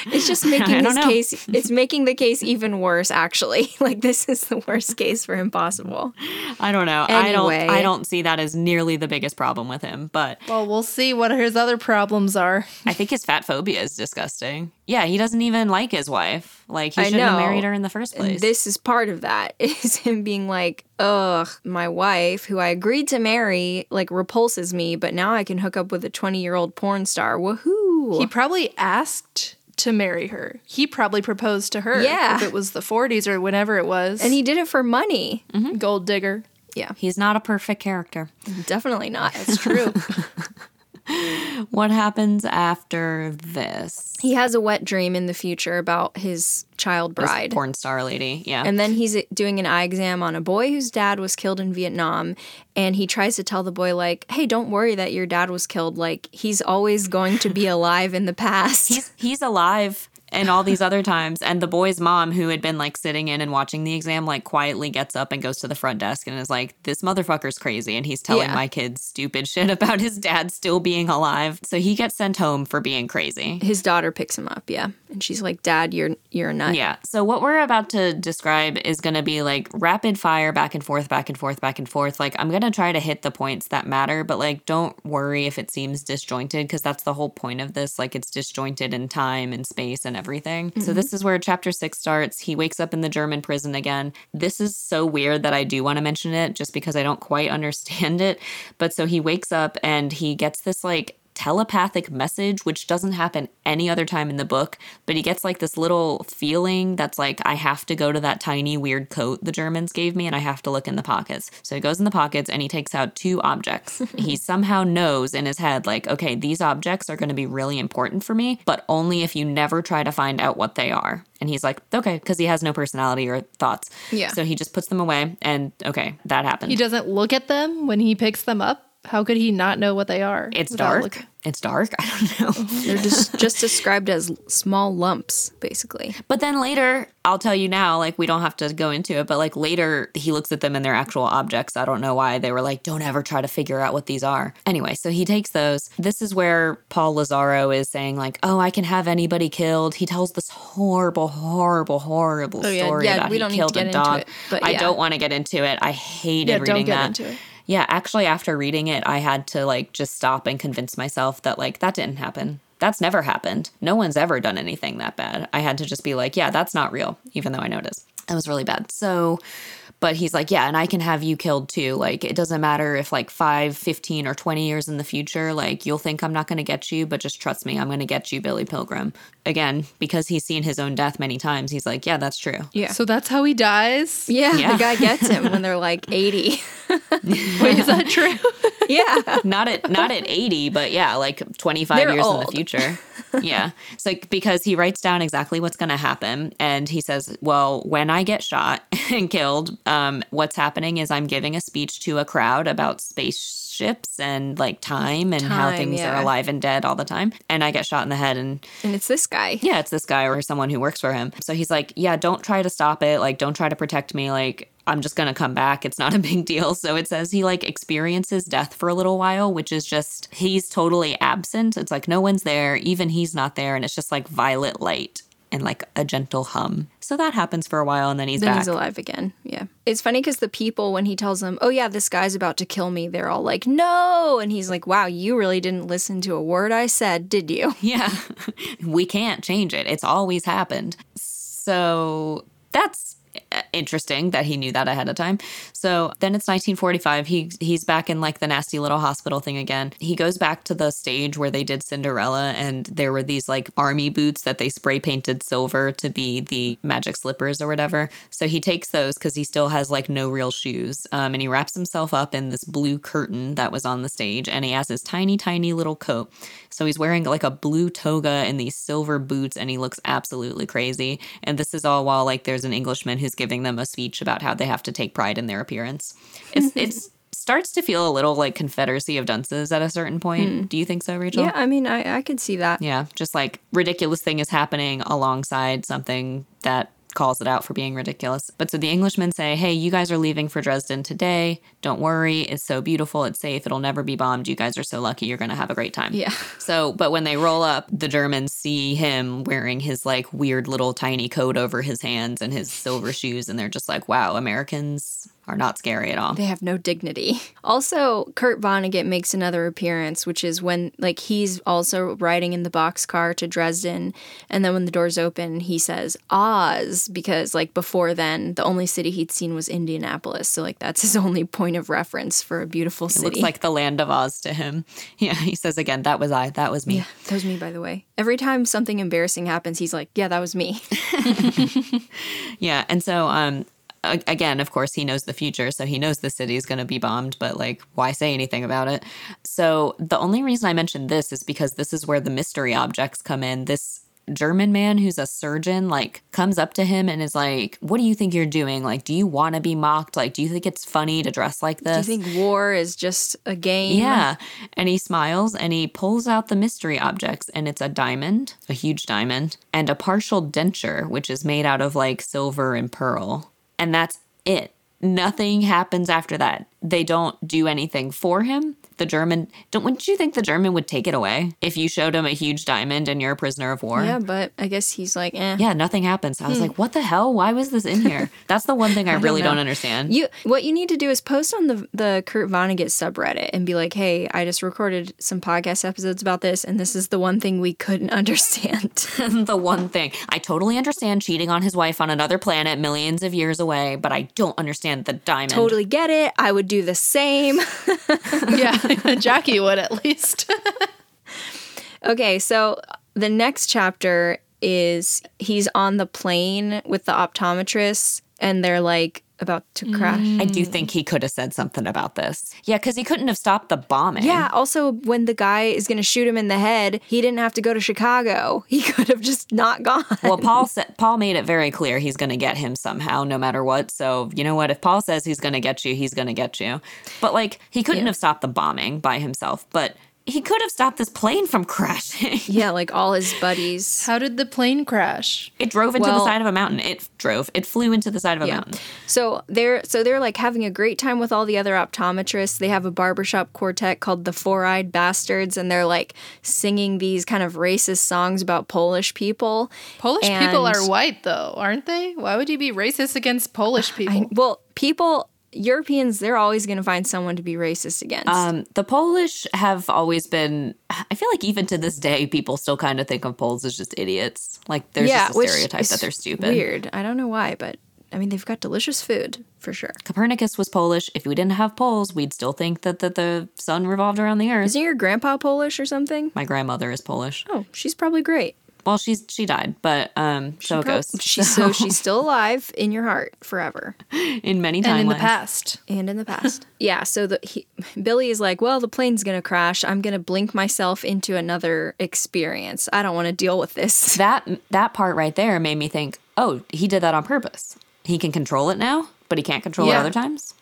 It's just making I this know. case it's making the case even worse actually. Like this is the worst case for impossible. I don't know. I don't. I don't see that as nearly the biggest problem with him. But Well, we'll see what his other problems are. I think his fat phobia is disgusting. Yeah, he doesn't even like his wife. Like he I shouldn't have know. married her in the first place. This is part of that is him being like, ugh, my wife, who I agreed to marry, like repulses me, but now I can hook up with a 20 year old porn star. Woohoo. He probably asked to marry her. He probably proposed to her. Yeah. If it was the 40s or whenever it was. and he did it for money. gold digger. Yeah, He's not a perfect character. definitely not. It's true. What happens after this? he has a wet dream in the future about his child This bride. porn star lady. Yeah. And then he's doing an eye exam on a boy whose dad was killed in Vietnam. And he tries to tell the boy, like, hey, don't worry that your dad was killed. Like, he's always going to be alive in the past. he's he's alive and all these other times. And the boy's mom, who had been like sitting in and watching the exam, like quietly gets up and goes to the front desk and is like, This motherfucker's crazy. And he's telling Yeah. my kids stupid shit about his dad still being alive. So he gets sent home for being crazy. His daughter picks him up, yeah. And she's like, Dad, you're you're a nut. Yeah. So what we're about to describe is going to be like rapid fire back and forth, back and forth, back and forth. Like I'm going to try to hit the points that matter, but like don't worry if it seems disjointed because that's the whole point of this. Like it's disjointed in time and space and everything. So mm-hmm. this is where chapter 6 starts. He wakes up in the German prison again. This is so weird that I do want to mention it just because I don't quite understand it. But so he wakes up and he gets this like telepathic message, which doesn't happen any other time in the book. But he gets like this little feeling that's like, I have to go to that tiny weird coat the Germans gave me and I have to look in the pockets. So he goes in the pockets and he takes out two objects. he somehow knows in his head, like, okay, these objects are going to be really important for me, but only if you never try to find out what they are. And he's like, okay, because he has no personality or thoughts. Yeah. So he just puts them away and okay, that happens. He doesn't look at them when he picks them up. How could he not know what they are? it's dark. looking? It's dark. I don't know. They're just just described as small lumps, basically. But then later, I'll tell you now, like, we don't have to go into it, but like later, he looks at them and they're actual objects. I don't know why they were like, don't ever try to figure out what these are. Anyway, so he takes those. This is where Paul Lazzaro is saying, like, oh, I can have anybody killed. He tells this horrible, horrible, horrible Oh, yeah. story Yeah, about we he don't need to killed get a into dog. it, but I don't want to get into it. I hated Yeah, reading don't get that. Yeah, actually, after reading it, I had to like just stop and convince myself that like that didn't happen. That's never happened. No one's ever done anything that bad. I had to just be like, yeah, that's not real, even though I know it is. That was really bad. So, but he's like, yeah, and I can have you killed too. Like, it doesn't matter if like 5, 15, or 20 years in the future, like, you'll think I'm not going to get you, but just trust me, I'm going to get you, Billy Pilgrim. Again, because he's seen his own death many times, he's like, yeah, that's true. Yeah. So that's how he dies. yeah, Yeah. the guy gets him when they're like 80. Wait, is that true? yeah. not at not at 80 but yeah like 25 They're years in the future yeah. It's like because he writes down exactly what's going to happen and he says well when i get shot and killed um, what's happening is i'm giving a speech to a crowd about spaceships and like time and how things yeah. are alive and dead all the time and i get shot in the head and And it's this guy. yeah, it's this guy or someone who works for him. So he's like, yeah, don't try to stop it. Like, don't try to protect me. Like, I'm just going to come back. It's not a big deal. So it says he like experiences death for a little while, which is just, he's totally absent. It's like no one's there. Even he's not there. And it's just like violet light and like a gentle hum. So that happens for a while and then he's Then back. he's alive again. Yeah. It's funny because the people, when he tells them, oh, yeah, this guy's about to kill me, they're all like, no. And he's like, wow, you really didn't listen to a word I said, did you? Yeah. we can't change it. It's always happened. So that's interesting that he knew that ahead of time. So then it's 1945. He he's back in like the nasty little hospital thing again. He goes back to the stage where they did Cinderella and there were these like army boots that they spray painted silver to be the magic slippers or whatever. So he takes those cuz he still has like no real shoes. Um, and he wraps himself up in this blue curtain that was on the stage and he has his tiny tiny little coat. So he's wearing like a blue toga and these silver boots and he looks absolutely crazy. And this is all while like there's an Englishman who's giving them a speech about how they have to take pride in their appearance. It's mm-hmm. it's starts to feel a little like Confederacy of Dunces at a certain point. Hmm. Do you think so, Rachel? Yeah, I mean, I, I could see that. Yeah, just like ridiculous thing is happening alongside something that calls it out for being ridiculous. But so the Englishmen say, "Hey, you guys are leaving for Dresden today. Don't worry. It's so beautiful. It's safe. It'll never be bombed. You guys are so lucky. You're going to have a great time." Yeah. So, but when they roll up, the Germans see him wearing his like weird little tiny coat over his hands and his silver shoes and they're just like, "Wow, Americans are not scary at all." They have no dignity. Also, Kurt Vonnegut makes another appearance, which is when like he's also riding in the boxcar to Dresden, and then when the doors open, he says Oz because like before then, the only city he'd seen was Indianapolis, so like that's his only point of reference for a beautiful It city. looks like the land of Oz to him. Yeah, he says again, "That was I. That was me." yeah, that was me by the way. Every time something embarrassing happens, he's like, "Yeah, that was me." Yeah, and so um again, of course, he knows the future, so he knows the city is going to be bombed, but like why say anything about it? So the only reason I mentioned this is because this is where the mystery objects come in. This German man who's a surgeon like comes up to him and is like, "What do you think you're doing? Like, do you want to be mocked? Like, do you think it's funny to dress like this? Do you think war is just a game? yeah. And he smiles and he pulls out the mystery objects and it's a diamond, a huge diamond, and a partial denture which is made out of like silver and pearl. And that's it. Nothing happens after that. They don't do anything for him. The German don't wouldn't you think the German would take it away if you showed him a huge diamond and you're a prisoner of war? Yeah, but I guess he's like, eh. Yeah, nothing happens. I was like, what the hell? Why was this in here? That's the one thing I, really know. don't understand. You what you need to do is post on the the Kurt Vonnegut subreddit and be like, "Hey, I just recorded some podcast episodes about this, and this is the one thing we couldn't understand." the one thing. I totally understand cheating on his wife on another planet millions of years away, but I don't understand the diamond. totally get it. I would do the same. yeah, Jackie would at least. okay, so the next chapter is he's on the plane with the optometrist, and they're like about to crash. Mm. I do think he could have said something about this. Yeah, because he couldn't have stopped the bombing. Yeah, also when the guy is going to shoot him in the head, he didn't have to go to Chicago. He could have just not gone. Well, Paul said Paul made it very clear he's going to get him somehow, no matter what. So you know what? If Paul says he's going to get you, he's going to get you. But like, he couldn't have stopped the bombing by himself, but he could have stopped this plane from crashing. yeah, like all his buddies. How did the plane crash? It drove into the side of a mountain. It drove. It flew into the side of a Yeah. mountain. So they're so they're like having a great time with all the other optometrists. They have a barbershop quartet called the Four Eyed Bastards, and they're like singing these kind of racist songs about Polish people. Polish people are white, though, aren't they? Why would you be racist against Polish people? I, well, people Europeans, they're always going to find someone to be racist against. Um, the Polish have always been. I feel like even to this day, people still kind of think of Poles as just idiots. Like there's just a stereotype that they're stupid. Weird. I don't know why, but I mean, they've got delicious food for sure. Copernicus was Polish. If we didn't have Poles, we'd still think that, that the sun revolved around the earth. Isn't your grandpa Polish or something? My grandmother is Polish. Oh, she's probably great. Well, she's she died, but um, so it goes. She's so she's still alive in your heart forever. in many timelines. and in the past. and in the past. yeah, so the he, Billy is like, "Well, the plane's going to crash. I'm going to blink myself into another experience. I don't want to deal with this." that that part right there made me think, oh, he did that on purpose. He can control it now, but he can't control it other times.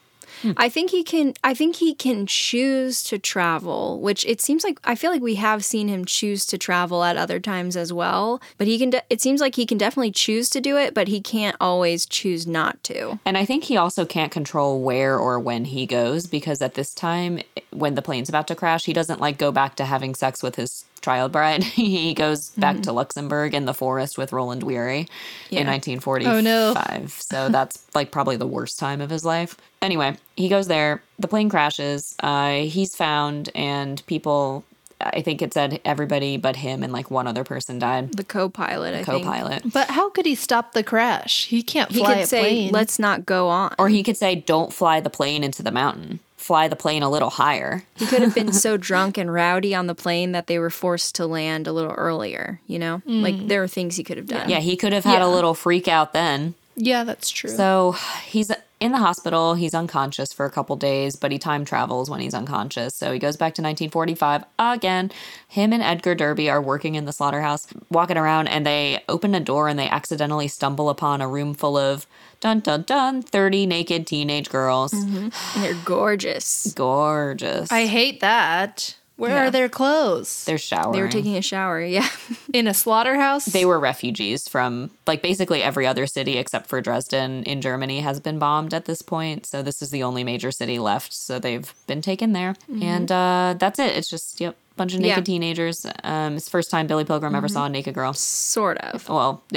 Hmm. I think he can I think he can choose to travel, which it seems like I feel like we have seen him choose to travel at other times as well, but he can de- it seems like he can definitely choose to do it, but he can't always choose not to. And I think he also can't control where or when he goes because at this time, when the plane's about to crash, he doesn't like go back to having sex with his child bride. he goes back to Luxembourg in the forest with Roland Weary in 1945. Oh, no. So that's like probably the worst time of his life. Anyway, he goes there. The plane crashes. Uh, he's found, and people. I think it said everybody but him and like one other person died. The co-pilot, I. Co-pilot. But how could he stop the crash? He can't He fly could a say, plane. "Let's not go on." Or he could say, "Don't fly the plane into the mountain. Fly the plane a little higher." He could have been so drunk and rowdy on the plane that they were forced to land a little earlier, you know? Like mm. there are things he could have done. Yeah, he could have had a little freak out then. yeah, that's true. So he's in the hospital. He's unconscious for a couple days, but he time travels when he's unconscious. So he goes back to 1945 again. Him and Edgar Derby are working in the slaughterhouse, walking around, and they open a door and they accidentally stumble upon a room full of dun dun dun 30 naked teenage girls. Mm-hmm. And they're gorgeous. Gorgeous. I hate that. Where Yeah. are their clothes? They're showering. They were taking a shower, yeah. In a slaughterhouse? they were refugees from like basically every other city except for Dresden in Germany has been bombed at this point. So this is the only major city left. So they've been taken there. And uh, that's it. It's just, yep, bunch of naked Yeah. teenagers. Um, it's the first time Billy Pilgrim ever saw a naked girl. sort of. Well,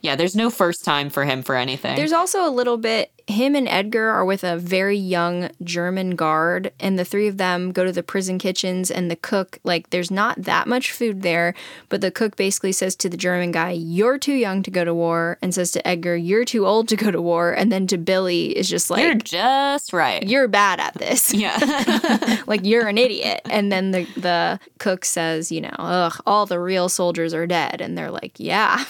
yeah, there's no first time for him for anything. There's also a little bit him and Edgar are with a very young German guard and the three of them go to the prison kitchens and the cook like there's not that much food there, but the cook basically says to the German guy, "You're too young to go to war," and says to Edgar, "You're too old to go to war." And then to Billy is just like You're just right. you're bad at this. yeah. like you're an idiot. And then the the cook says, you know, ugh, all the real soldiers are dead. And they're like, yeah,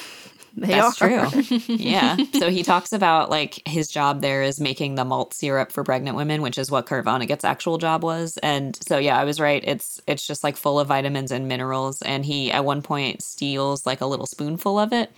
They That's are. true. yeah. So he talks about like his job there is making the malt syrup for pregnant women, which is what Kurt Vonnegut's actual job was. And so yeah, I was right. It's it's just like full of vitamins and minerals. And he at one point steals like a little spoonful of it.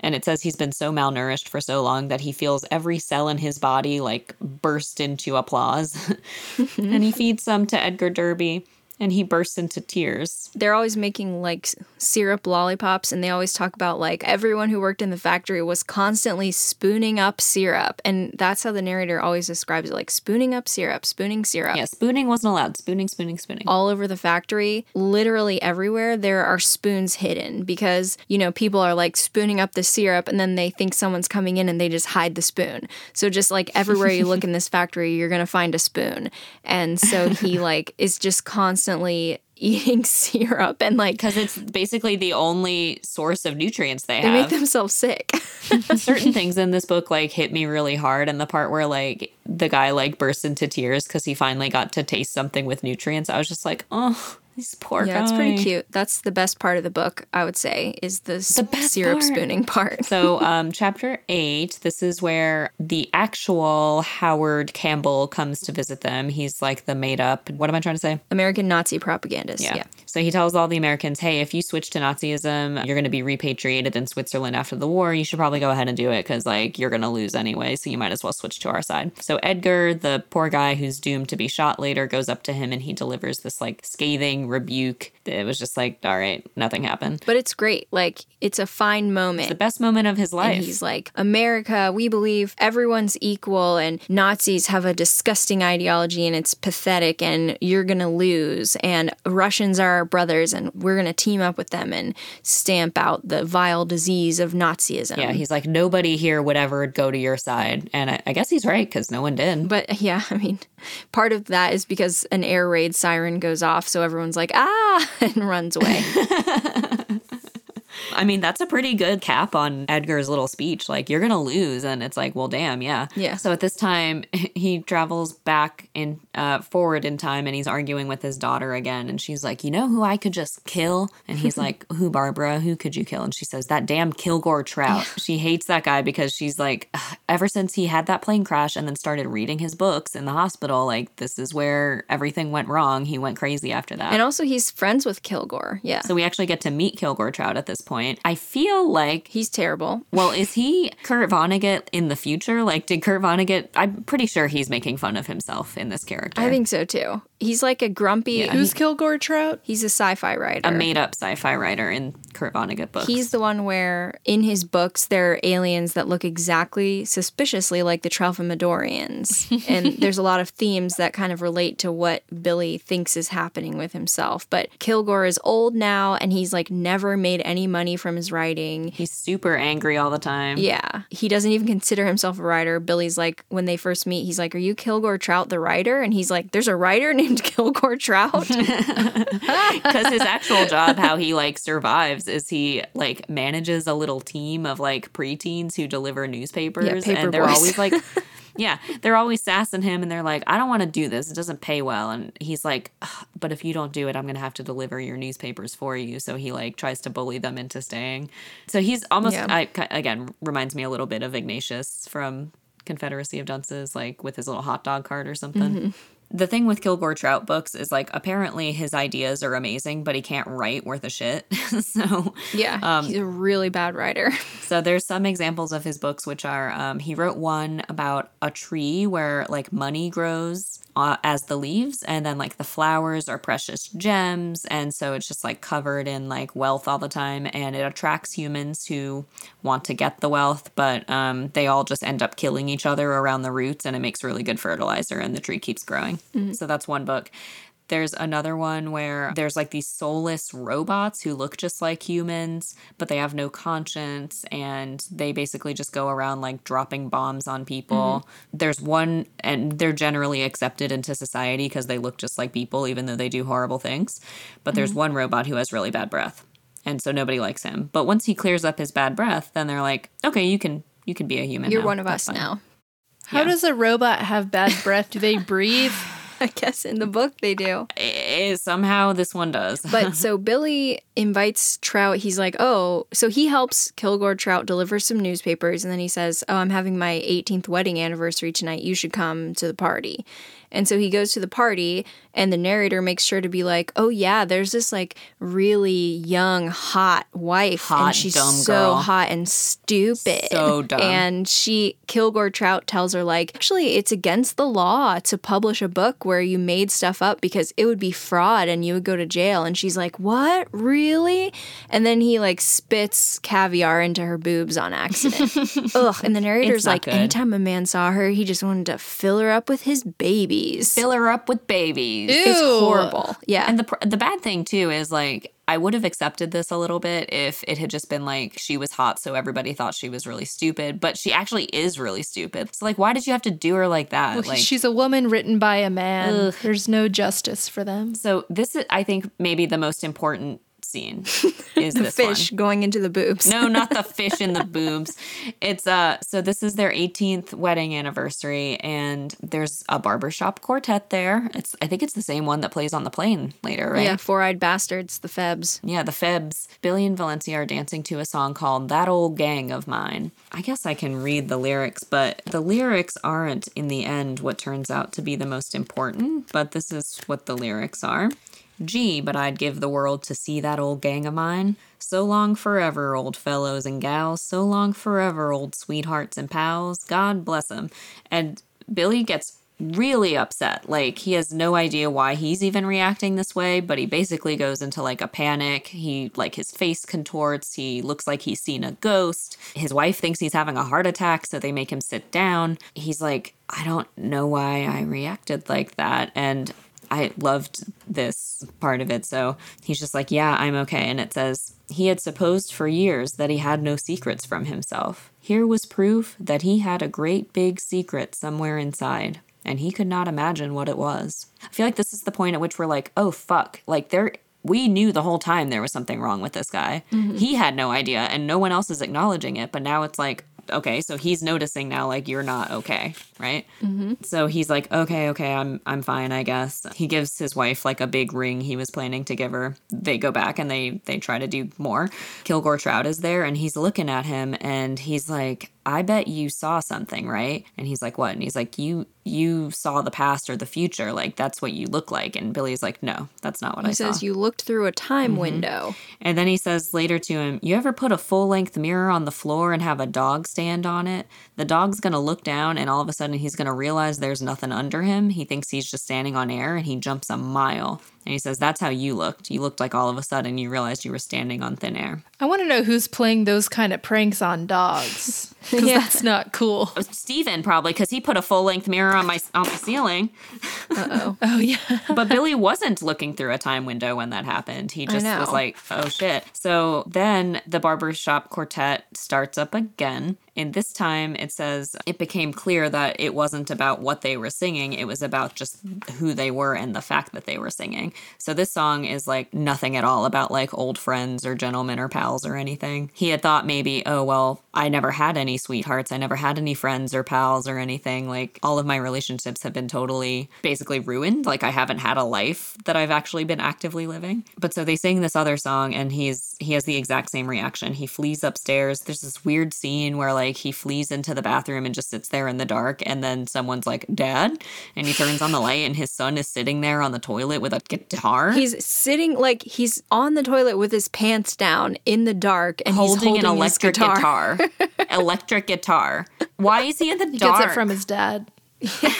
And it says he's been so malnourished for so long that he feels every cell in his body like burst into applause. and he feeds some to Edgar Derby and he bursts into tears. They're always making like syrup lollipops, and they always talk about like everyone who worked in the factory was constantly spooning up syrup. And that's how the narrator always describes it like spooning up syrup, spooning syrup. Yeah, spooning wasn't allowed. Spooning, spooning, spooning. all over the factory, literally everywhere, there are spoons hidden because, you know, people are like spooning up the syrup and then they think someone's coming in and they just hide the spoon. So, just like everywhere you look in this factory, you're going to find a spoon. And so he like is just constantly eating syrup and like because it's basically the only source of nutrients they have. they make themselves sick. Certain things in this book like hit me really hard, and the part where like the guy like bursts into tears because he finally got to taste something with nutrients, I was just like, oh, this poor yeah, guy. it's pretty cute. That's the best part of the book, I would say, is the, s- best syrup part. spooning part. So, um, chapter eight, this is where the actual Howard Campbell comes to visit them. He's like the made up, what am I trying to say? American Nazi propagandist. Yeah. yeah. So he tells all the Americans, hey, if you switch to Nazism, you're going to be repatriated in Switzerland after the war. You should probably go ahead and do it because, like, you're going to lose anyway. So you might as well switch to our side. So Edgar, the poor guy who's doomed to be shot later, goes up to him and he delivers this, like, scathing rebuke. It was just like, all right, nothing happened. But it's great. Like, it's a fine moment. The best moment of his life. And he's like, America, we believe everyone's equal, and Nazis have a disgusting ideology and it's pathetic, and you're going to lose. And Russians are brothers, and we're going to team up with them and stamp out the vile disease of Nazism. yeah, he's like, nobody here would ever go to your side. And I, I guess he's right because no one did. But yeah, I mean, part of that is because an air raid siren goes off, so everyone's like, ah, and runs away. I mean, that's a pretty good cap on Edgar's little speech. Like, you're going to lose. And it's like, well, damn, yeah. Yeah. So at this time, he travels back in, uh, forward in time and he's arguing with his daughter again. And she's like, you know who I could just kill? And he's like, who, Barbara? Who could you kill? And she says, that damn Kilgore Trout. She hates that guy because she's like, ever since he had that plane crash and then started reading his books in the hospital, like, this is where everything went wrong. He went crazy after that. and also, he's friends with Kilgore. Yeah. So we actually get to meet Kilgore Trout at this point. I feel like he's terrible. well, is he Kurt Vonnegut in the future? Like, did Kurt Vonnegut? I'm pretty sure he's making fun of himself in this character. I think so too. He's like a grumpy. Who's Kilgore Trout? He's a sci-fi writer. a made-up sci-fi writer in Kurt Vonnegut books. He's the one where in his books there are aliens that look exactly suspiciously like the Tralfamadorians. and there's a lot of themes that kind of relate to what Billy thinks is happening with himself. But Kilgore is old now and he's like never made any money from his writing. he's super angry all the time. Yeah. He doesn't even consider himself a writer. Billy's like, when they first meet, he's like, Are you Kilgore Trout, the writer? And he's like, There's a writer named Kilgore Trout. because his actual job, how he like survives, is he like manages a little team of like preteens who deliver newspapers, paper and they're boys. always like. Yeah, they're always sassing him and they're like, I don't want to do this. It doesn't pay well. And he's like, but if you don't do it, I'm going to have to deliver your newspapers for you. So he like tries to bully them into staying. So he's almost, Yeah. I, again, reminds me a little bit of Ignatius from Confederacy of Dunces, like with his little hot dog cart or something. Mm-hmm. The thing with Kilgore Trout books is like apparently his ideas are amazing, but he can't write worth a shit. so yeah. he's a really bad writer. so there's some examples of his books, which are um, he wrote one about a tree where like money grows uh, as the leaves, and then like the flowers are precious gems, and so it's just like covered in like wealth all the time, and it attracts humans who want to get the wealth, but um, they all just end up killing each other around the roots, and it makes really good fertilizer, and the tree keeps growing. So that's one book. There's another one where there's like these soulless robots who look just like humans, but they have no conscience and they basically just go around like dropping bombs on people. Mm-hmm. There's one, and they're generally accepted into society because they look just like people, even though they do horrible things. But there's mm-hmm. one robot who has really bad breath. And so nobody likes him. But once he clears up his bad breath, then they're like, okay, you can you can be a human. You're now. one of That's us fine." now. How Yeah. does a robot have bad breath? Do they breathe? I guess in the book they do. Eh, somehow this one does. But so Billy invites Trout. He's like, oh, so he helps Kilgore Trout deliver some newspapers. And then he says, oh, I'm having my 18th wedding anniversary tonight. You should come to the party. And so he goes to the party, and the narrator makes sure to be like, "Oh yeah, there's this like really young, hot wife, Hot, and she's dumb so girl. hot and stupid, So dumb. And she Kilgore Trout tells her like, actually, it's against the law to publish a book where you made stuff up because it would be fraud and you would go to jail. And she's like, "What, really?" And then he like spits caviar into her boobs on accident. Ugh. And the narrator's like, good. anytime a man saw her, he just wanted to fill her up with his babies. Fill her up with babies. It's horrible. Yeah. And the the bad thing too is like I would have accepted this a little bit if it had just been like she was hot, so everybody thought she was really stupid. But she actually is really stupid. So like, why did you have to do her like that? Well, like, she's a woman written by a man. There's no justice for them. so this is, I think, maybe the most important scene is this Fish one. going into the boobs. No, not the fish in the boobs. It's uh so this is their 18th wedding anniversary and there's a barbershop quartet there. It's I think it's the same one that plays on the plane later, right? Yeah, four eyed bastards, the Febs. Yeah, the Febs. Billy and Valencia are dancing to a song called That Old Gang of Mine. I guess I can read the lyrics, but the lyrics aren't, in the end, what turns out to be the most important, but this is what the lyrics are. Gee, but I'd give the world to see that old gang of mine. So long forever, old fellows and gals. So long forever, old sweethearts and pals. God bless 'em. And Billy gets really upset. Like he has no idea why he's even reacting this way, but he basically goes into like a panic. He like his face contorts. He looks like he's seen a ghost. His wife thinks he's having a heart attack, so they make him sit down. He's like, I don't know why I reacted like that. And I loved this part of it. So he's just like, Yeah, I'm okay. And it says, He had supposed for years that he had no secrets from himself. Here was proof that he had a great big secret somewhere inside, and he could not imagine what it was. I feel like this is the point at which we're like, Oh, fuck. Like, there. We knew the whole time there was something wrong with this guy. Mm-hmm. He had no idea, and no one else is acknowledging it. But now it's like, okay, so he's noticing now, like you're not okay, right? Mm-hmm. So he's like, okay, okay, I'm I'm fine, I guess. He gives his wife like a big ring he was planning to give her. They go back and they they try to do more. Kilgore Trout is there and he's looking at him and he's like, I bet you saw something, right? And he's like, what? And he's like, you you saw the past or the future, like that's what you look like. And Billy's like, no, that's not what. He I says saw. you looked through a time mm-hmm. window. And then he says later to him, You ever put a full length mirror on the floor and have a dog stand on it? The dog's going to look down and all of a sudden he's going to realize there's nothing under him. He thinks he's just standing on air and he jumps a mile. And he says, That's how you looked. You looked like all of a sudden you realized you were standing on thin air. I want to know who's playing those kind of pranks on dogs. Because Yeah. that's not cool. Steven probably because he put a full length mirror on my on the ceiling. Uh-oh. Oh, yeah. but Billy wasn't looking through a time window when that happened. He just was like, oh shit. So then the barbershop quartet starts up again. And this time it says it became clear that it wasn't about what they were singing, it was about just who they were and the fact that they were singing. So this song is like nothing at all about like old friends or gentlemen or pals or anything. He had thought maybe, oh, well, I never had any sweethearts. I never had any friends or pals or anything. Like all of my relationships have been totally basically ruined. Like I haven't had a life that I've actually been actively living. But so they sing this other song and he's he has the exact same reaction. He flees upstairs. There's this weird scene where like he flees into the bathroom and just sits there in the dark and then someone's like, "Dad?" and he turns on the light and his son is sitting there on the toilet with a guitar. He's sitting like he's on the toilet with his pants down in the dark and holding, he's holding an electric guitar. guitar. electric guitar. Why is he in the He dark? gets it from his dad.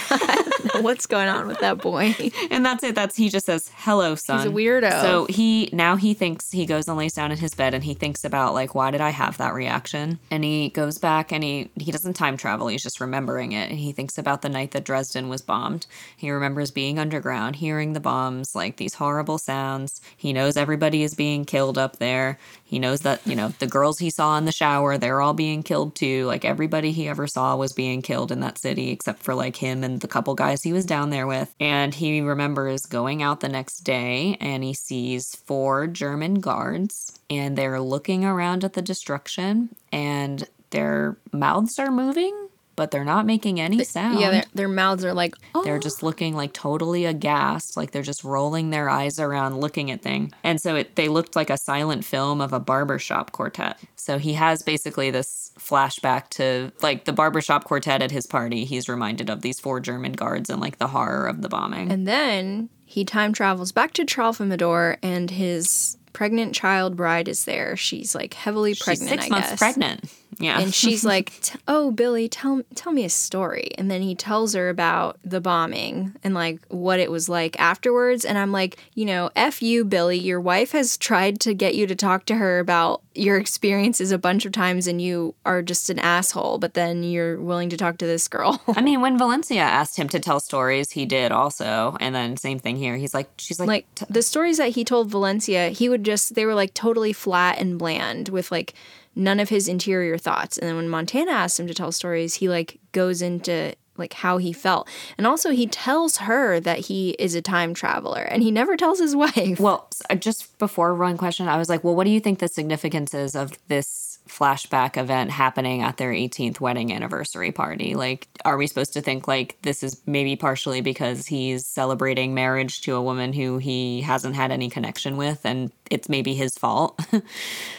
What's going on with that boy? and that's it. That's he just says, "Hello, son." He's a weirdo. So he now he thinks he goes and lays down in his bed and he thinks about like, why did I have that reaction? And he goes back and he he doesn't time travel. He's just remembering it. And he thinks about the night that Dresden was bombed. He remembers being underground, hearing the bombs, like these horrible sounds. He knows everybody is being killed up there. He knows that you know the girls he saw in the shower, they're all being killed too. Like everybody he ever saw was being killed in that city, except for like him and the couple guys he was down there with. And he remembers going out the next day and he sees four German guards and they're looking around at the destruction and their mouths are moving but they're not making any sound. Yeah, their, mouths are like, oh. They're just looking like totally aghast, like they're just rolling their eyes around looking at things. And so it, they looked like a silent film of a barbershop quartet. So he has basically this flashback to like the barbershop quartet at his party. He's reminded of these four German guards and like the horror of the bombing. And then he time travels back to Tralfamadore and his pregnant child bride is there. She's like heavily pregnant. She's six I months guess. pregnant. Yeah. And she's like, "T- "Oh, Billy, tell tell me a story." And then he tells her about the bombing and like what it was like afterwards. And I'm like, you know, f you, Billy. Your wife has tried to get you to talk to her about your experiences a bunch of times, and you are just an asshole. But then you're willing to talk to this girl. I mean, when Valencia asked him to tell stories, he did also. And then same thing here. He's like, she's like, like the stories that he told Valencia, he would just they were like totally flat and bland with like none of his interior thoughts. And then when Montana asks him to tell stories, he like goes into like how he felt. And also he tells her that he is a time traveler and he never tells his wife. Well, just before one question, I was like, well, what do you think the significance is of this flashback event happening at their 18th wedding anniversary party? Like, are we supposed to think like this is maybe partially because he's celebrating marriage to a woman who he hasn't had any connection with and it's maybe his fault?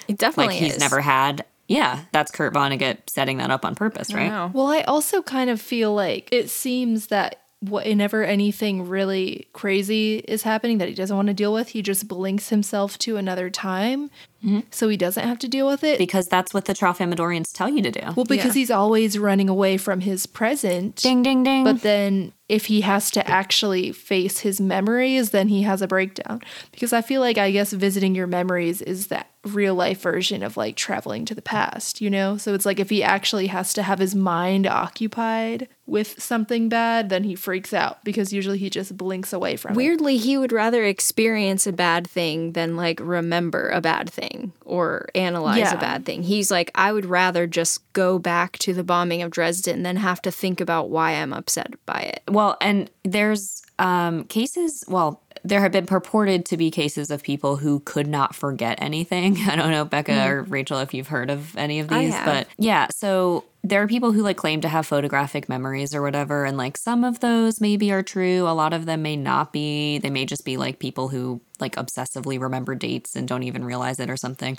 It definitely like, he's is. never had. Yeah, that's Kurt Vonnegut setting that up on purpose, right? Wow. Well, I also kind of feel like it seems that whenever anything really crazy is happening that he doesn't want to deal with, he just blinks himself to another time mm-hmm. so he doesn't have to deal with it. Because that's what the Tralfamadorians tell you to do. well, because Yeah. he's always running away from his present. ding, ding, ding. But then if he has to actually face his memories, then he has a breakdown. Because I feel like I guess visiting your memories is that real life version of like traveling to the past, you know? So it's like if he actually has to have his mind occupied with something bad, then he freaks out because usually he just blinks away from it. Weirdly, he would rather experience a bad thing than like remember a bad thing or analyze Yeah. a bad thing. He's like, I would rather just go back to the bombing of Dresden than have to think about why I'm upset by it. Well, and there's um, cases, well, there have been purported to be cases of people who could not forget anything. I don't know, Bekah hmm. or Rachel, if you've heard of any of these, but yeah, so there are people who like claim to have photographic memories or whatever, and like some of those maybe are true. A lot of them may not be. They may just be like people who like obsessively remember dates and don't even realize it or something.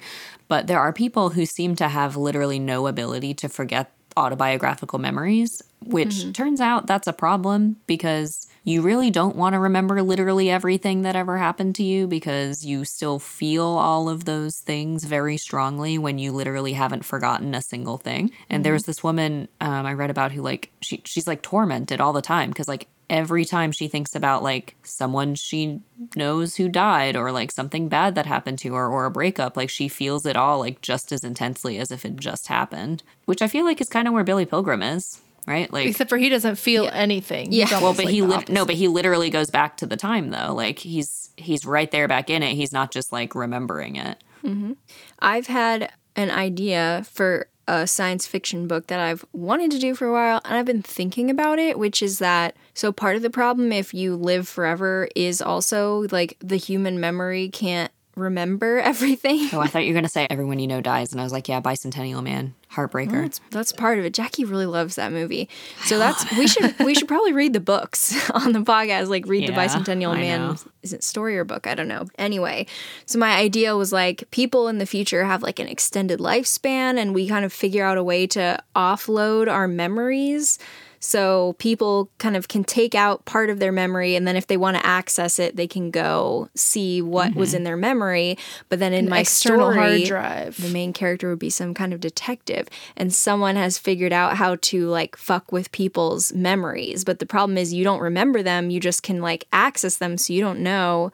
But there are people who seem to have literally no ability to forget autobiographical memories, which mm-hmm. turns out that's a problem because you really don't want to remember literally everything that ever happened to you because you still feel all of those things very strongly when you literally haven't forgotten a single thing. And there was this woman um, I read about who like she she's like tormented all the time because like every time she thinks about like someone she knows who died or like something bad that happened to her or a breakup like she feels it all like just as intensely as if it just happened which i feel like is kind of where billy pilgrim is right? Like Except for he doesn't feel anything. Yeah. Well, but like he lit no but he literally goes back to the time though. Like he's he's right there back in it. He's not just like remembering it. Mm-hmm. I've had an idea for a science fiction book that I've wanted to do for a while and I've been thinking about it, which is that so part of the problem if you live forever is also like the human memory can't remember everything. oh i thought you were going to say everyone you know dies and i was like yeah bicentennial man heartbreaker That's, that's part of it. Jackie really loves that movie. So that's we should we should probably read the books on the podcast, like read the Bicentennial I Man know. is it story or book? I don't know. Anyway, so my idea was like people in the future have like an extended lifespan and we kind of figure out a way to offload our memories. So people kind of can take out part of their memory and then if they want to access it, they can go see what was mm-hmm. in their memory. But then in my external story, hard drive. the main character would be some kind of detective and someone has figured out how to like fuck with people's memories but the problem is you don't remember them you just can like access them so you don't know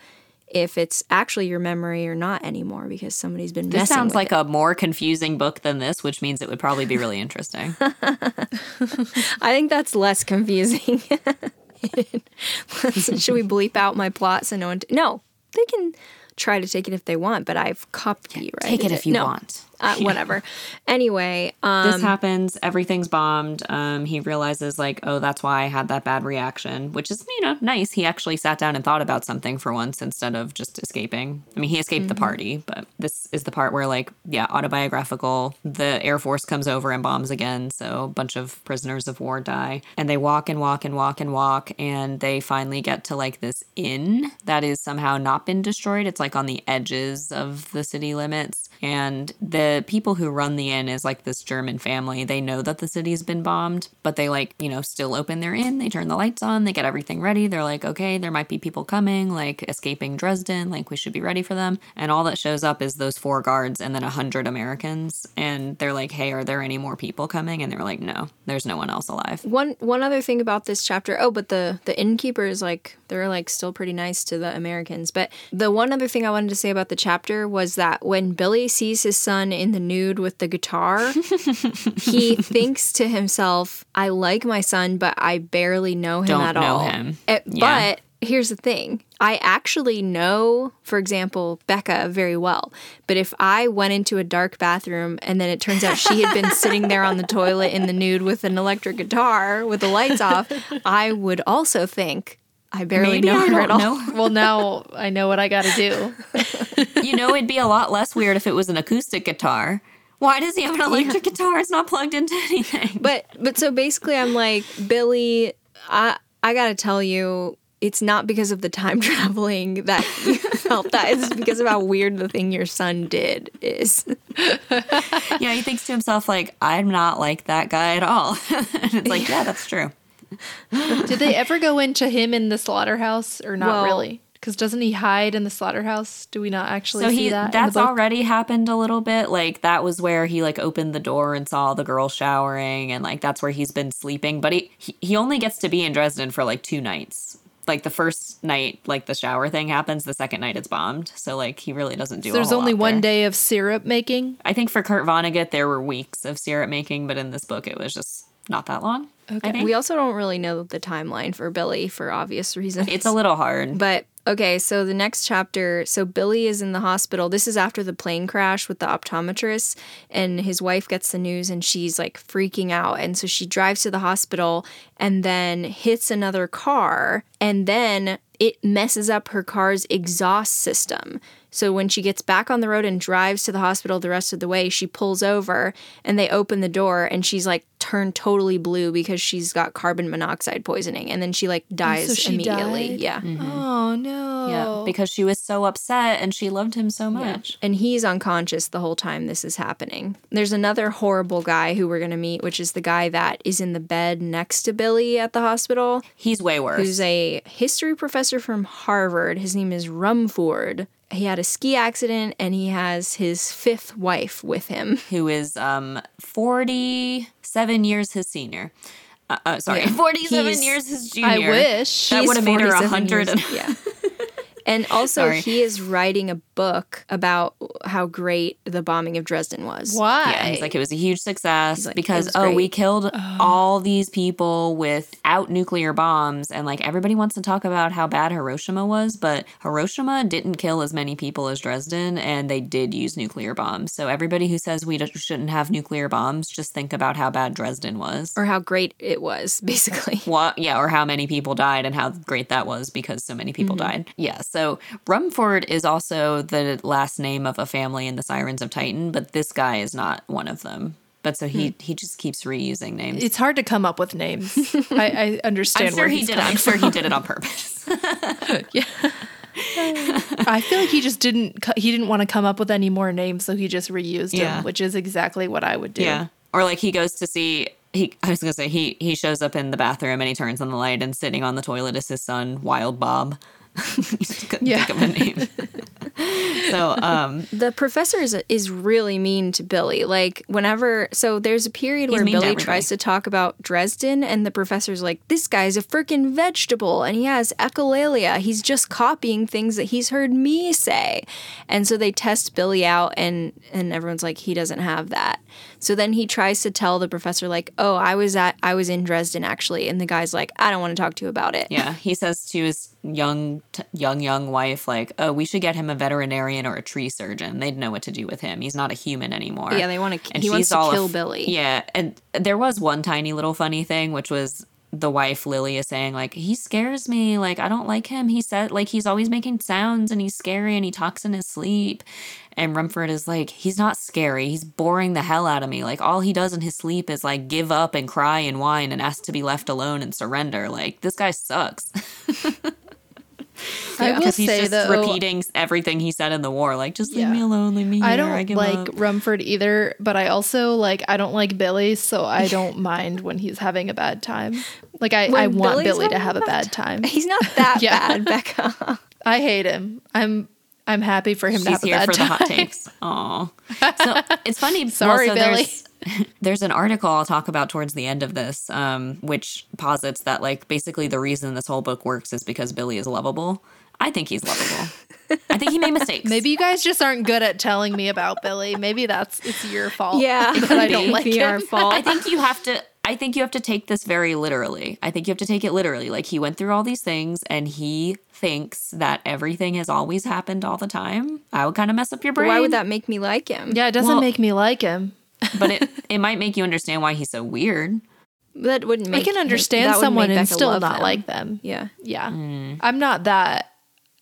if it's actually your memory or not anymore because somebody's been this sounds like it. a more confusing book than this which means it would probably be really interesting I think that's less confusing. Should we bleep out my plot so no one? no, they can try to take it if they want, but I've copied it right. take it if you want uh, whatever. Anyway, um, this happens. Everything's bombed. Um, he realizes like, oh, that's why I had that bad reaction, which is you know nice. He actually sat down and thought about something for once instead of just escaping. I mean, he escaped the party, but this is the part where like, yeah, autobiographical. The Air Force comes over and bombs again, so a bunch of prisoners of war die, and they walk and walk and walk and walk, and they finally get to like this inn that is somehow not been destroyed. It's like on the edges of the city limits. And the people who run the inn is like this German family. They know that the city's been bombed, but they like, you know, still open their inn. They turn the lights on, they get everything ready. They're like, okay, there might be people coming, like escaping Dresden, like we should be ready for them. And all that shows up is those four guards and then a hundred Americans. And they're like, hey, are there any more people coming? And they're like, no, there's no one else alive. one one other thing about this chapter. Oh, but the the innkeeper is like they're like still pretty nice to the Americans. But the one other thing I wanted to say about the chapter was that when Billy sees his son in the nude with the guitar, he thinks to himself, "I like my son, but I barely know him Don't at know all." him. Eh, Yeah. But here's the thing. I actually know, for example, Bekah very well. But if I went into a dark bathroom and then it turns out she had been sitting there on the toilet in the nude with an electric guitar with the lights off, I would also think I barely Maybe know I her at don't all. know. Well, now I know what I got to do. you know, it'd be a lot less weird if it was an acoustic guitar. Why does he have an electric guitar? It's not plugged into anything. But but so basically I'm like, Billy, I I gotta tell you, it's not because of the time traveling that you felt that. It's because of how weird the thing your son did is. yeah, he thinks to himself, like, I'm not like that guy at all. and it's like, yeah, that's true. Did they ever go into him in the slaughterhouse or not Well- really? Because doesn't he hide in the slaughterhouse? Do we not actually So see he, that That's already happened a little bit. Like that was where he like opened the door and saw the girl showering and like that's where he's been sleeping. But he he, he only gets to be in Dresden for like two nights. Like the first night, like the shower thing happens. The second night, it's bombed. So like he really doesn't do. So there's only one there. day of syrup making. I think for Kurt Vonnegut, there were weeks of syrup making, but in this book, it was just not that long. Think. We also don't really know the timeline for Billy for obvious reasons. it's a little hard. But okay, so the next chapter, so Billy is in the hospital. This is after the plane crash with the optometrist, and his wife gets the news and she's like freaking out. And so she drives to the hospital and then hits another car, and then it messes up her car's exhaust system. So when she gets back on the road and drives to the hospital the rest of the way, she pulls over and they open the door and she's like turned totally blue because she's got carbon monoxide poisoning and then she like dies she immediately. died? Yeah. Mm-hmm. Oh no! yeah, because she was so upset and she loved him so much. And he's unconscious the whole time this is happening. There's another horrible guy who we're going to meet, which is the guy that is in the bed next to Billy at the hospital, He's way worse. who's a history professor from Harvard. His name is Rumford. He had a ski accident and he has his fifth wife with him. who is um 47 years his senior. Uh, uh, sorry, Yeah. 47 He's- years his junior. I wish. That would have made her 47 100. years- yeah. And also, Sorry. he is writing a book about how great the bombing of Dresden was. Why? Yeah, he's like it was a huge success like, because "It was oh we great." killed all these people without nuclear bombs and like everybody wants to talk about how bad Hiroshima was, but Hiroshima didn't kill as many people as Dresden and they did use nuclear bombs. So everybody who says we don't- shouldn't have nuclear bombs, just think about how bad Dresden was. Or how great it was, basically. what yeah or how many people died and how great that was because so many people Mm-hmm. died yeah so rumford is also the last name of a family in the sirens of titan but this guy is not one of them but so Hmm. he he just keeps reusing names It's hard to come up with names. I, I understand i'm sure he did it i'm sure he did it on purpose yeah. I feel like he just didn't. He didn't want to come up with any more names, so he just reused Yeah. them, which is exactly what I would do. yeah or like he goes to see he i was gonna say he he shows up in the bathroom and he turns on the light and sitting on the toilet is his son wild bob Couldn't Yeah. think of a name so um The professor is, is really mean to Billy. Like, whenever, so there's a period where mean to Billy tries to talk about Dresden, and the professor's like, This guy's a freaking vegetable, and he has echolalia. He's just copying things that he's heard me say. And so they test Billy out, and, and everyone's like, He doesn't have that. So then he tries to tell the professor, like, Oh, I was at, I was in Dresden actually. And the guy's like, I don't want to talk to you about it. Yeah, he says to his young, t- young, young wife, like, "Oh, we should get him a veterinarian or a tree surgeon. They'd know what to do with him. He's not a human anymore. Yeah, they want to. And He wants to kill af- Billy. Yeah, and there was one tiny little funny thing, which was the wife Lily is saying like he scares me, like I don't like him. He said like he's always making sounds and he's scary and he talks in his sleep. And Rumford is like he's not scary. He's boring the hell out of me. Like all he does in his sleep is like give up and cry and whine and ask to be left alone and surrender. Like this guy sucks. I will he's say just though, repeating everything he said in the war. Like just leave Yeah. me alone, leave me here. I I, don't give like up. Rumford either, but I also like I don't like Billy, so I don't mind when he's having a bad time. Like I, I want Billy's Billy to have a a bad bad time. He's not that Yeah. bad, Bekah. I hate him. I'm I'm happy for him to She's have a here bad for the time. hot takes. Aw. So it's funny. Sorry, so Billy. There's, there's an article I'll talk about towards the end of this, um, which posits that like basically the reason this whole book works is because Billy is lovable. I think he's lovable. I think he made mistakes. Maybe you guys just aren't good at telling me about Billy. Maybe that's it's your fault. Yeah, that I don't like be our him. fault. I think you have to. I think you have to take this very literally. I think you have to take it literally. Like he went through all these things and he thinks that everything has always happened all the time. I would kind of mess up your brain. Why would that make me like him? Yeah, it doesn't Well- make me like him. But it it might make you understand why he's so weird. that wouldn't make. I can understand that someone and Bekah still not him. like them. Yeah. Yeah. Mm. I'm not that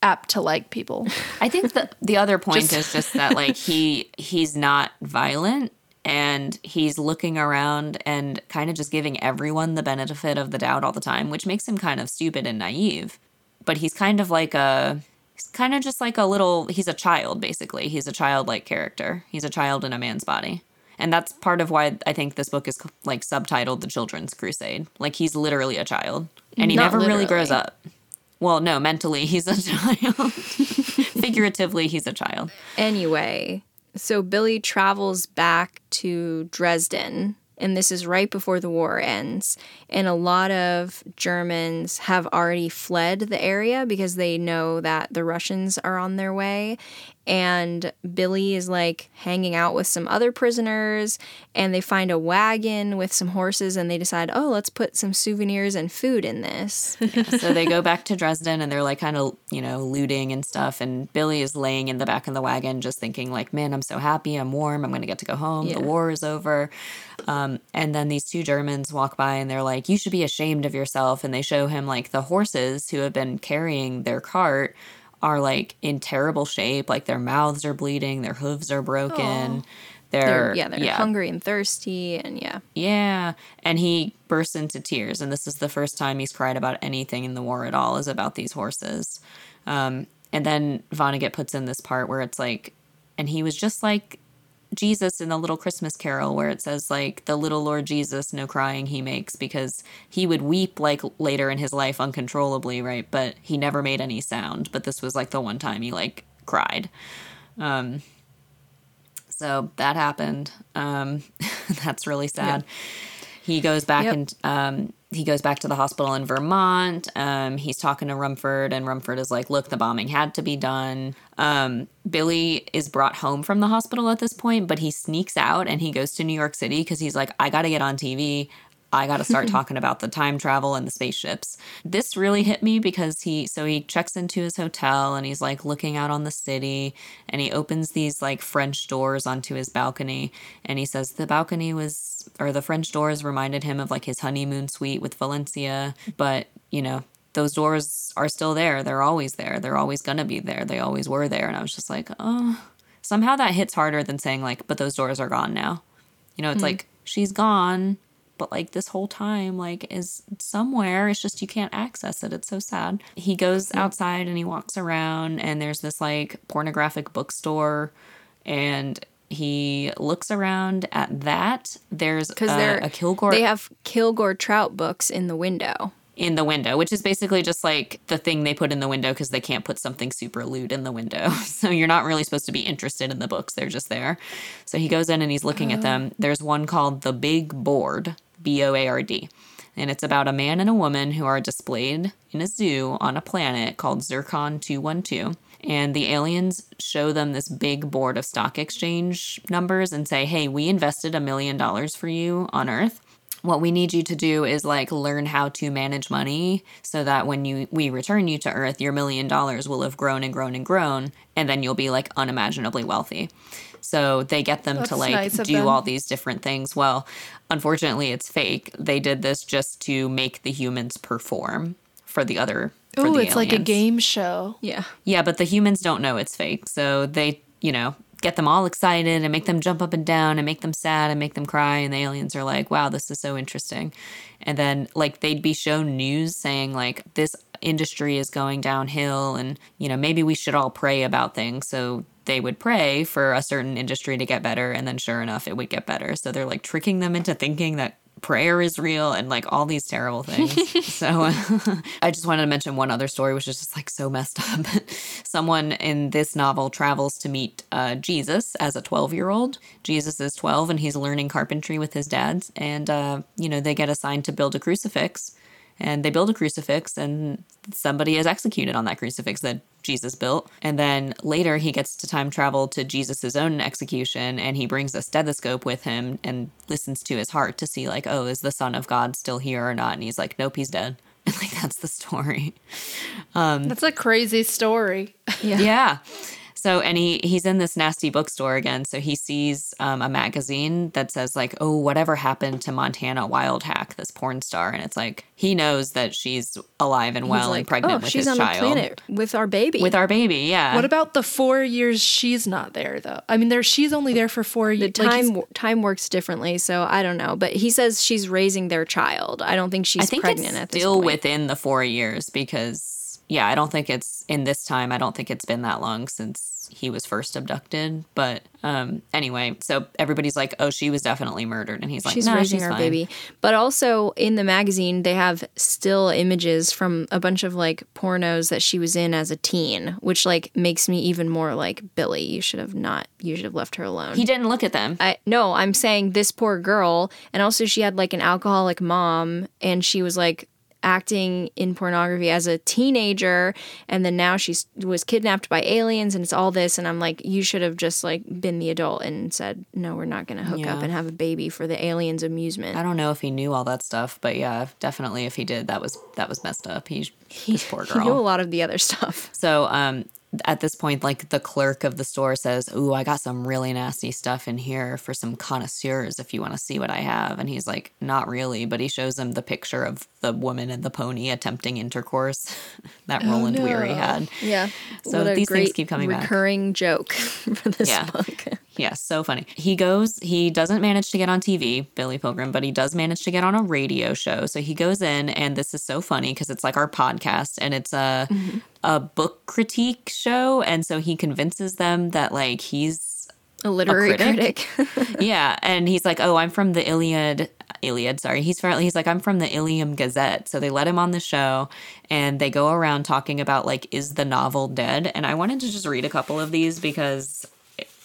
apt to like people. I think the the other point Just- is just that like he he's not violent and he's looking around and kind of just giving everyone the benefit of the doubt all the time, which makes him kind of stupid and naive. But he's kind of like a he's kind of just like a little he's a child basically. He's a childlike character. He's a child in a man's body. And that's part of why I think this book is like subtitled The Children's Crusade. Like he's literally a child and he Not never really grows up. Well, no, mentally he's a child. Figuratively, he's a child. Anyway, so Billy travels back to Dresden, and this is right before the war ends. And a lot of Germans have already fled the area because they know that the Russians are on their way. And Billy is like hanging out with some other prisoners, and they find a wagon with some horses, and they decide, oh, let's put some souvenirs and food in this. so they go back to Dresden and they're like kind of, you know, looting and stuff. And Billy is laying in the back of the wagon just thinking, like, man, I'm so happy. I'm warm. I'm going to get to go home. Yeah. The war is over. Um, and then these two Germans walk by and they're like, you should be ashamed of yourself. And they show him like the horses who have been carrying their cart are like in terrible shape. Like their mouths are bleeding, their hooves are broken. They're, They're, yeah, they're hungry and thirsty, and yeah. yeah. And he bursts into tears. And this is the first time he's cried about anything in the war at all, is about these horses. Um, and then Vonnegut puts in this part where it's like, and he was just like Jesus in the little Christmas carol, where it says, like, the little Lord Jesus, no crying he makes, because he would weep, like, later in his life uncontrollably, right? But he never made any sound. But this was, like, the one time he, like, cried. Um, so that happened. Um, that's really sad. He goes back Yep. and um, he goes back to the hospital in Vermont. Um, he's talking to Rumford, and Rumford is like, "Look, the bombing had to be done." Um, Billy is brought home from the hospital at this point, but he sneaks out and he goes to New York City because he's like, "I got to get on TV. I got to start talking about the time travel and the spaceships." This really hit me because he so he checks into his hotel and he's like looking out on the city and he opens these like French doors onto his balcony and he says the balcony was or the French doors reminded him of like his honeymoon suite with Valencia, but you know, those doors are still there. They're always there. They're always going to be there. They always were there. And I was just like, oh, somehow that hits harder than saying, like, but those doors are gone now. You know, it's hmm. like, she's gone, but like this whole time, like, is somewhere. It's just you can't access it. It's so sad. He goes outside and he walks around, and there's this like pornographic bookstore, and he looks around at that. There's Because a, they're a Kilgore They have Kilgore Trout books in the window. in the window, which is basically just like the thing they put in the window because they can't put something super lewd in the window. So you're not really supposed to be interested in the books, they're just there. So he goes in and he's looking at oh. them. There's one called The Big Board, B O A R D. And it's about a man and a woman who are displayed in a zoo on a planet called Zircon 212. And the aliens show them this big board of stock exchange numbers and say, hey, we invested a million dollars for you on Earth what we need you to do is like learn how to manage money so that when you we return you to earth your million dollars will have grown and grown and grown and then you'll be like unimaginably wealthy so they get them That's to like nice do them. all these different things well unfortunately it's fake they did this just to make the humans perform for the other Oh, the it's like a game show. Yeah. Yeah, but the humans don't know it's fake. So they, you know, get them all excited and make them jump up and down and make them sad and make them cry. And the aliens are like, wow, this is so interesting. And then, like, they'd be shown news saying, like, this industry is going downhill and, you know, maybe we should all pray about things. So they would pray for a certain industry to get better. And then, sure enough, it would get better. So they're like tricking them into thinking that prayer is real and like all these terrible things. so I just wanted to mention one other story, which is just like so messed up. Someone in this novel travels to meet uh, Jesus as a 12 year old. Jesus is 12 and he's learning carpentry with his dad. And, uh, you know, they get assigned to build a crucifix. And they build a crucifix, and somebody is executed on that crucifix that Jesus built. And then later, he gets to time travel to Jesus' own execution, and he brings a stethoscope with him and listens to his heart to see, like, oh, is the Son of God still here or not? And he's like, nope, he's dead. And like, that's the story. Um, that's a crazy story. Yeah. Yeah. So, and he he's in this nasty bookstore again. So he sees um, a magazine that says like, "Oh, whatever happened to Montana Wildhack, this porn star?" And it's like he knows that she's alive and well like, and pregnant oh, with she's his on child, the planet with our baby. with our baby. Yeah. What about the four years she's not there though? I mean, there she's only there for four the years. time time works differently, so I don't know. But he says she's raising their child. I don't think she's I think pregnant it's at this still point. within the four years because yeah, I don't think it's in this time. I don't think it's been that long since he was first abducted. But um, anyway, so everybody's like, "Oh, she was definitely murdered," and he's like, she's "No, raising she's fine." baby. But also in the magazine, they have still images from a bunch of like pornos that she was in as a teen, which like makes me even more like Billy. You should have not. You should have left her alone. He didn't look at them. I no, I'm saying this poor girl, and also she had like an alcoholic mom, and she was like acting in pornography as a teenager, and then now she was kidnapped by aliens, and it's all this, and I'm like, you should have just like been the adult and said, no, we're not gonna hook Yeah. up and have a baby for the aliens' amusement. I don't know if he knew all that stuff, but yeah, definitely if he did, that was that was messed up. He, this poor girl. He knew a lot of the other stuff. So um, at this point, like the clerk of the store says, "Ooh, I got some really nasty stuff in here for some connoisseurs. If you want to see what I have," and he's like, "Not really," but he shows him the picture of the woman and the pony attempting intercourse that oh, Roland Weary had. Yeah. So these things keep coming back. recurring joke for this Yeah. book. Yeah, so funny. He goes, he doesn't manage to get on TV, Billy Pilgrim, but he does manage to get on a radio show. So he goes in, and this is so funny because it's like our podcast and it's a, mm-hmm. a book critique show. And so he convinces them that like he's, A literary critic? critic. yeah. And he's like, oh, I'm from the Iliad. Iliad, sorry. He's from, he's like, I'm from the Ilium Gazette. So they let him on the show and they go around talking about like, is the novel dead? And I wanted to just read a couple of these because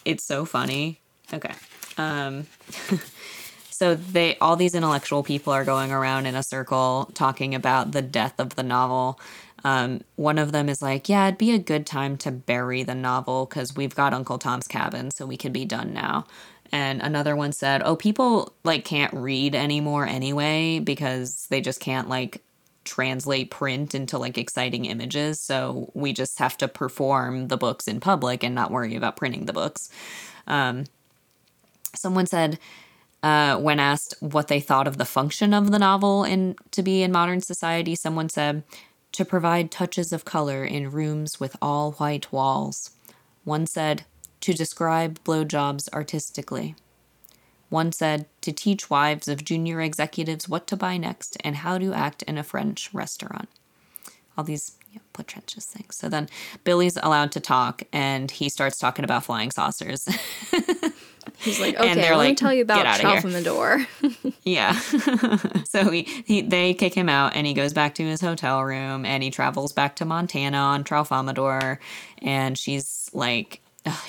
it's so funny. Okay. Um, so they all these intellectual people are going around in a circle talking about the death of the novel. Um, one of them is like, "Yeah, it'd be a good time to bury the novel because we've got Uncle Tom's Cabin, so we could be done now." And another one said, "Oh, people like can't read anymore anyway because they just can't like translate print into like exciting images. So we just have to perform the books in public and not worry about printing the books." Um, someone said uh, when asked what they thought of the function of the novel in to be in modern society, someone said to provide touches of color in rooms with all white walls. One said to describe blowjobs artistically. One said to teach wives of junior executives what to buy next and how to act in a French restaurant. All these you know, pretentious things. So then Billy's allowed to talk and he starts talking about flying saucers. He's like, And okay, they're let me tell you "Get about outta here." Tralfamadore. Yeah. so he, he they kick him out and he goes back to his hotel room and he travels back to Montana on Tralfamadore and she's like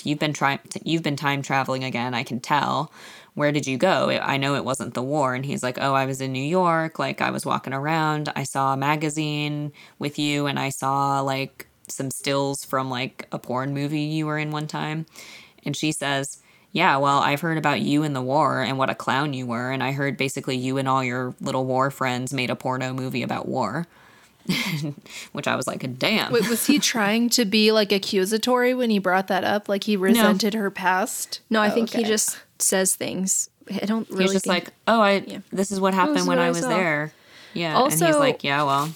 you've been trying you've been time traveling again, I can tell. Where did you go? I know it wasn't the war and he's like, "Oh, I was in New York, like I was walking around, I saw a magazine with you and I saw like some stills from like a porn movie you were in one time." And she says, yeah, well, I've heard about you in the war and what a clown you were. And I heard basically you and all your little war friends made a porno movie about war. Which I was like, damn. Wait, was he trying to be like accusatory when he brought that up? Like he resented her past? No, I Oh, think he just says things. I don't really He's just think- like, oh, I. This is what happened when what I I was saw. there. Yeah, and he's Also- like, yeah, well,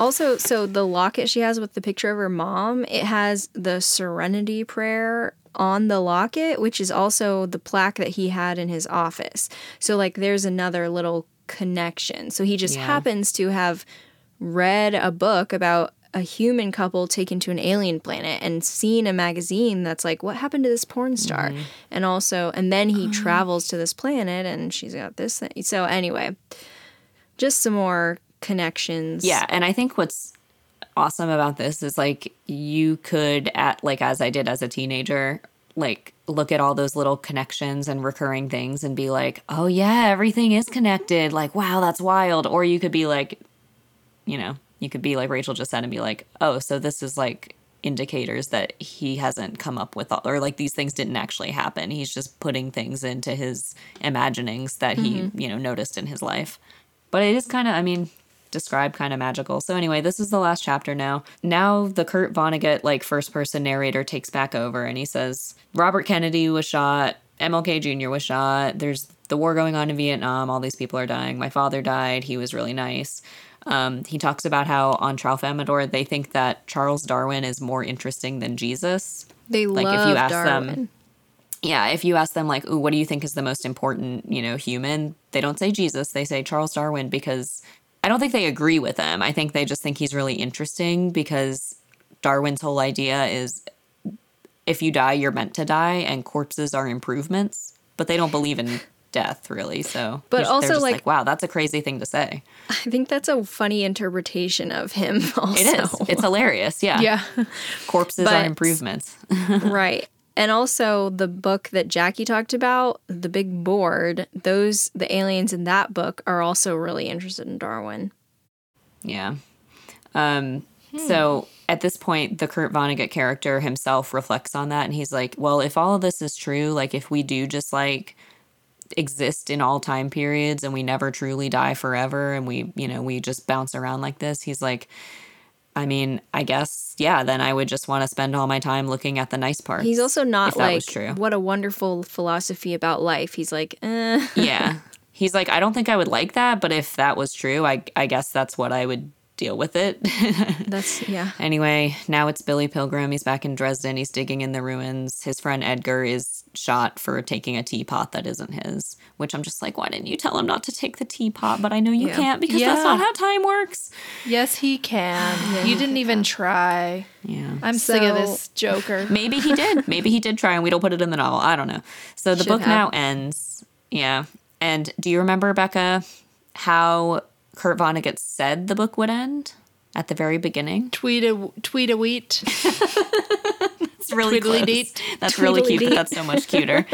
Also, so the locket she has with the picture of her mom, it has the Serenity Prayer on the locket, which is also the plaque that he had in his office. So, like, there's another little connection. So, he just Yeah. happens to have read a book about a human couple taken to an alien planet and seen a magazine that's like, what happened to this porn star? Mm-hmm. And also, and then he travels to this planet and she's got this thing. So, anyway, just some more connections. Yeah, and I think what's awesome about this is like you could at like as I did as a teenager, like look at all those little connections and recurring things and be like, "Oh yeah, everything is connected." Like, "Wow, that's wild." Or you could be like, you know, you could be like Rachel just said and be like, "Oh, so this is like indicators that he hasn't come up with all, or like these things didn't actually happen. He's just putting things into his imaginings that he, mm-hmm. you know, noticed in his life." But it is kind of, I mean, described kind of magical. So anyway, this is the last chapter now. Now the Kurt Vonnegut like first person narrator takes back over and he says Robert Kennedy was shot, MLK Jr. was shot. There's the war going on in Vietnam. All these people are dying. My father died. He was really nice. Um, he talks about how on Tralfamadore they think that Charles Darwin is more interesting than Jesus. They Like, if love you ask them- Darwin. Yeah, if you ask them like, "Ooh, what do you think is the most important, you know, human?" They don't say Jesus, they say Charles Darwin because I don't think they agree with him. I think they just think he's really interesting because Darwin's whole idea is if you die, you're meant to die and corpses are improvements, but they don't believe in death really. So But also, just like- wow, that's a crazy thing to say. I think that's a funny interpretation of him. Also, It is. It's hilarious. Yeah. Yeah. Corpses But- are improvements. right. And also the book that Jackie talked about, the big board. Those the aliens in that book are also really interested in Darwin. Yeah. Um, So at this point, the Kurt Vonnegut character himself reflects on that and he's like, well, if all of this is true, like if we do just like exist in all time periods and we never truly die forever and we, you know, we just bounce around like this, he's like, I mean, I guess, yeah, then I would just want to spend all my time looking at the nice parts. He's also not like true. what a wonderful philosophy about life. He's like, eh. yeah. He's like, I don't think I would like that, but if that was true, I, I guess that's what I would deal with it. That's yeah. Anyway, now it's Billy Pilgrim. He's back in Dresden. He's digging in the ruins. His friend Edgar is shot for taking a teapot that isn't his, which I'm just like, why didn't you tell him not to take the teapot? But I know you Yeah. can't because that's Yeah. not how time works. Yes, he can. you didn't even try. Yeah. I'm sick of this Joker. Maybe he did. Maybe he did try and we don't put it in the novel. I don't know. So the Should book have. now ends. Yeah. And do you remember, Becca, how Kurt Vonnegut said the book would end at the very beginning? Tweet a tweet a wheat. It's really close. Tweedledee-deet. That's really cute, but Tweedledee-deet. that's so much cuter.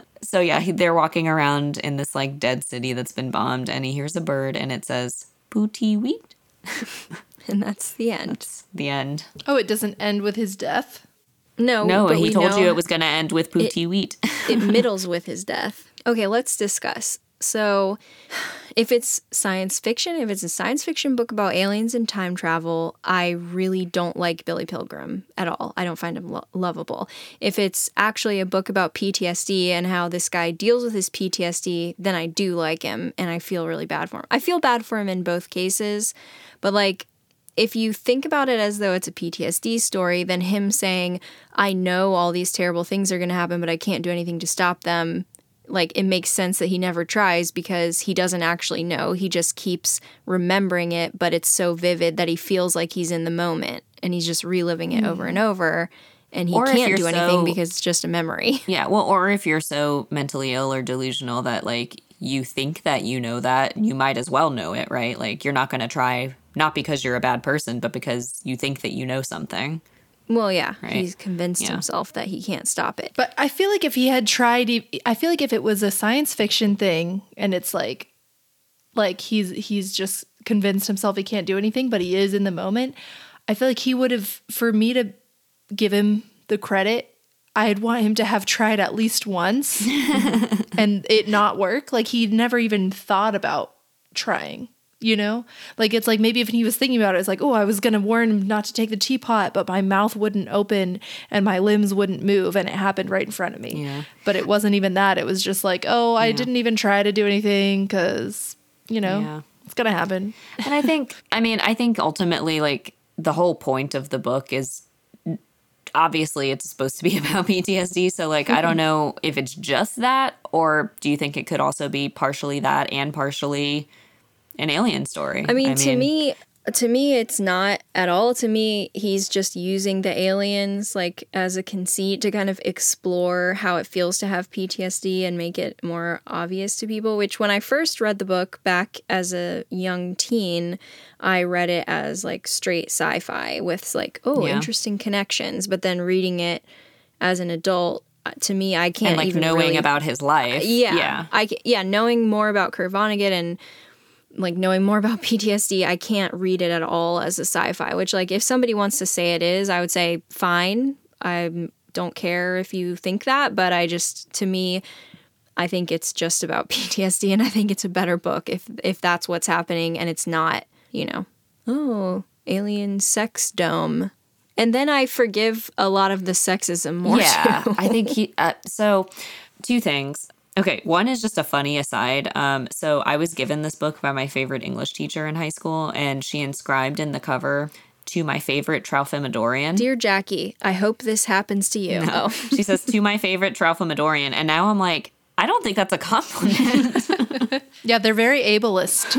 So yeah, he, they're walking around in this like dead city that's been bombed, and he hears a bird, and it says "Booty wheat." And that's the end. It's the end. Oh, it doesn't end with his death. No, No, but he we told you it was going to end with "Poo-tee-weet." it middles with his death. Okay, let's discuss. So, if it's science fiction, if it's a science fiction book about aliens and time travel, I really don't like Billy Pilgrim at all. I don't find him lo- lovable. If it's actually a book about PTSD and how this guy deals with his PTSD, then I do like him and I feel really bad for him. I feel bad for him in both cases, but like if you think about it as though it's a PTSD story, then him saying, I know all these terrible things are going to happen, but I can't do anything to stop them, like it makes sense that he never tries because he doesn't actually know. He just keeps remembering it, but it's so vivid that he feels like he's in the moment and he's just reliving it over hmm. and over. And he Or can't do anything so- because it's just a memory. yeah, well, or if you're so mentally ill or delusional that like you think that you know that, you might as well know it, right? Like you're not going to try not because you're a bad person, but because you think that you know something. Well, yeah, Right. he's convinced Yeah. himself that he can't stop it. But I feel like if he had tried, I feel like if it was a science fiction thing, and it's like, like he's he's just convinced himself he can't do anything, but he is in the moment. I feel like he would have, for me to give him the credit I'd want him to have tried at least once and it not work. Like he'd never even thought about trying, you know? Like it's like maybe if he was thinking about it, it's like, oh, I was gonna warn him not to take the teapot, but my mouth wouldn't open and my limbs wouldn't move, and it happened right in front of me. Yeah. But it wasn't even that. It was just like, oh, I didn't even try to do anything because, you know, Yeah. it's gonna happen. And I think, I mean, I think ultimately, like, the whole point of the book is obviously it's supposed to be about PTSD. So, like, I don't know if it's just that, or do you think it could also be partially that and partially an alien story? I mean, to me, to me, it's not at all. To me, he's just using the aliens like as a conceit to kind of explore how it feels to have PTSD and make it more obvious to people. Which, when I first read the book back as a young teen, I read it as like straight sci-fi with like, oh, Yeah. interesting connections. But then reading it as an adult, uh, to me, I can't and like even knowing really about his life. yeah, Yeah. I yeah, knowing more about Kurt Vonnegut and like knowing more about PTSD, I can't read it at all as a sci-fi. Which like if somebody wants to say it is, I would say fine. I don't care if you think that, but I just to me, I think it's just about PTSD, and I think it's a better book if if that's what's happening, and it's not, you know, oh, alien sex dome. And then I forgive a lot of the sexism more yeah i think he uh, so two things okay one is just a funny aside um so i was given this book by my favorite english teacher in high school and she inscribed in the cover to my favorite Tralfamadorian. Dear Jackie, I hope this happens to you. Oh. she says to my favorite Tralfamadorian, and now I'm like, I don't think that's a compliment. Yeah, they're very ableist.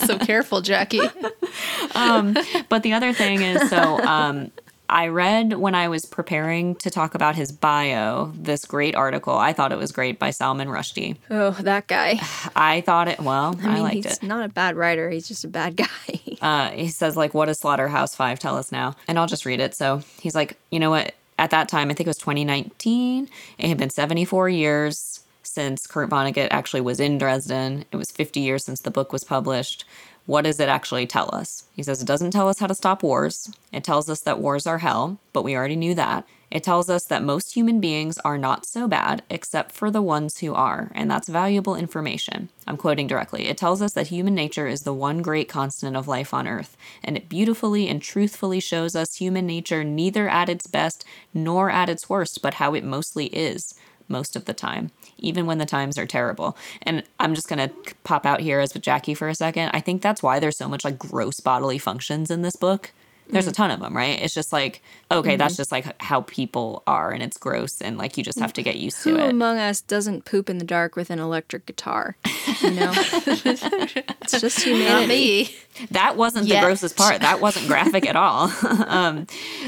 so careful, Jackie. but the other thing is, so um, I read when I was preparing to talk about his bio this great article. I thought it was great by Salman Rushdie. oh, that guy. I thought it. Well, I, I mean, liked he's it. not a bad writer. He's just a bad guy. uh, he says like what does slaughterhouse 5 tell us now and i'll just read it so he's like you know what at that time i think it was 2019 it had been 74 years since kurt vonnegut actually was in dresden it was 50 years since the book was published what does it actually tell us he says it doesn't tell us how to stop wars it tells us that wars are hell but we already knew that it tells us that most human beings are not so bad, except for the ones who are, and that's valuable information. I'm quoting directly. It tells us that human nature is the one great constant of life on earth, and it beautifully and truthfully shows us human nature neither at its best nor at its worst, but how it mostly is most of the time, even when the times are terrible. And I'm just going to pop out here as with Jackie for a second. I think that's why there's so much like gross bodily functions in this book. There's a ton of them, right? It's just like, okay, that's just like how people are and it's gross and like you just have to get used Who to it. among us doesn't poop in the dark with an electric guitar? You know? it's just humanity. Not me. That wasn't the grossest part. That wasn't graphic at all. um,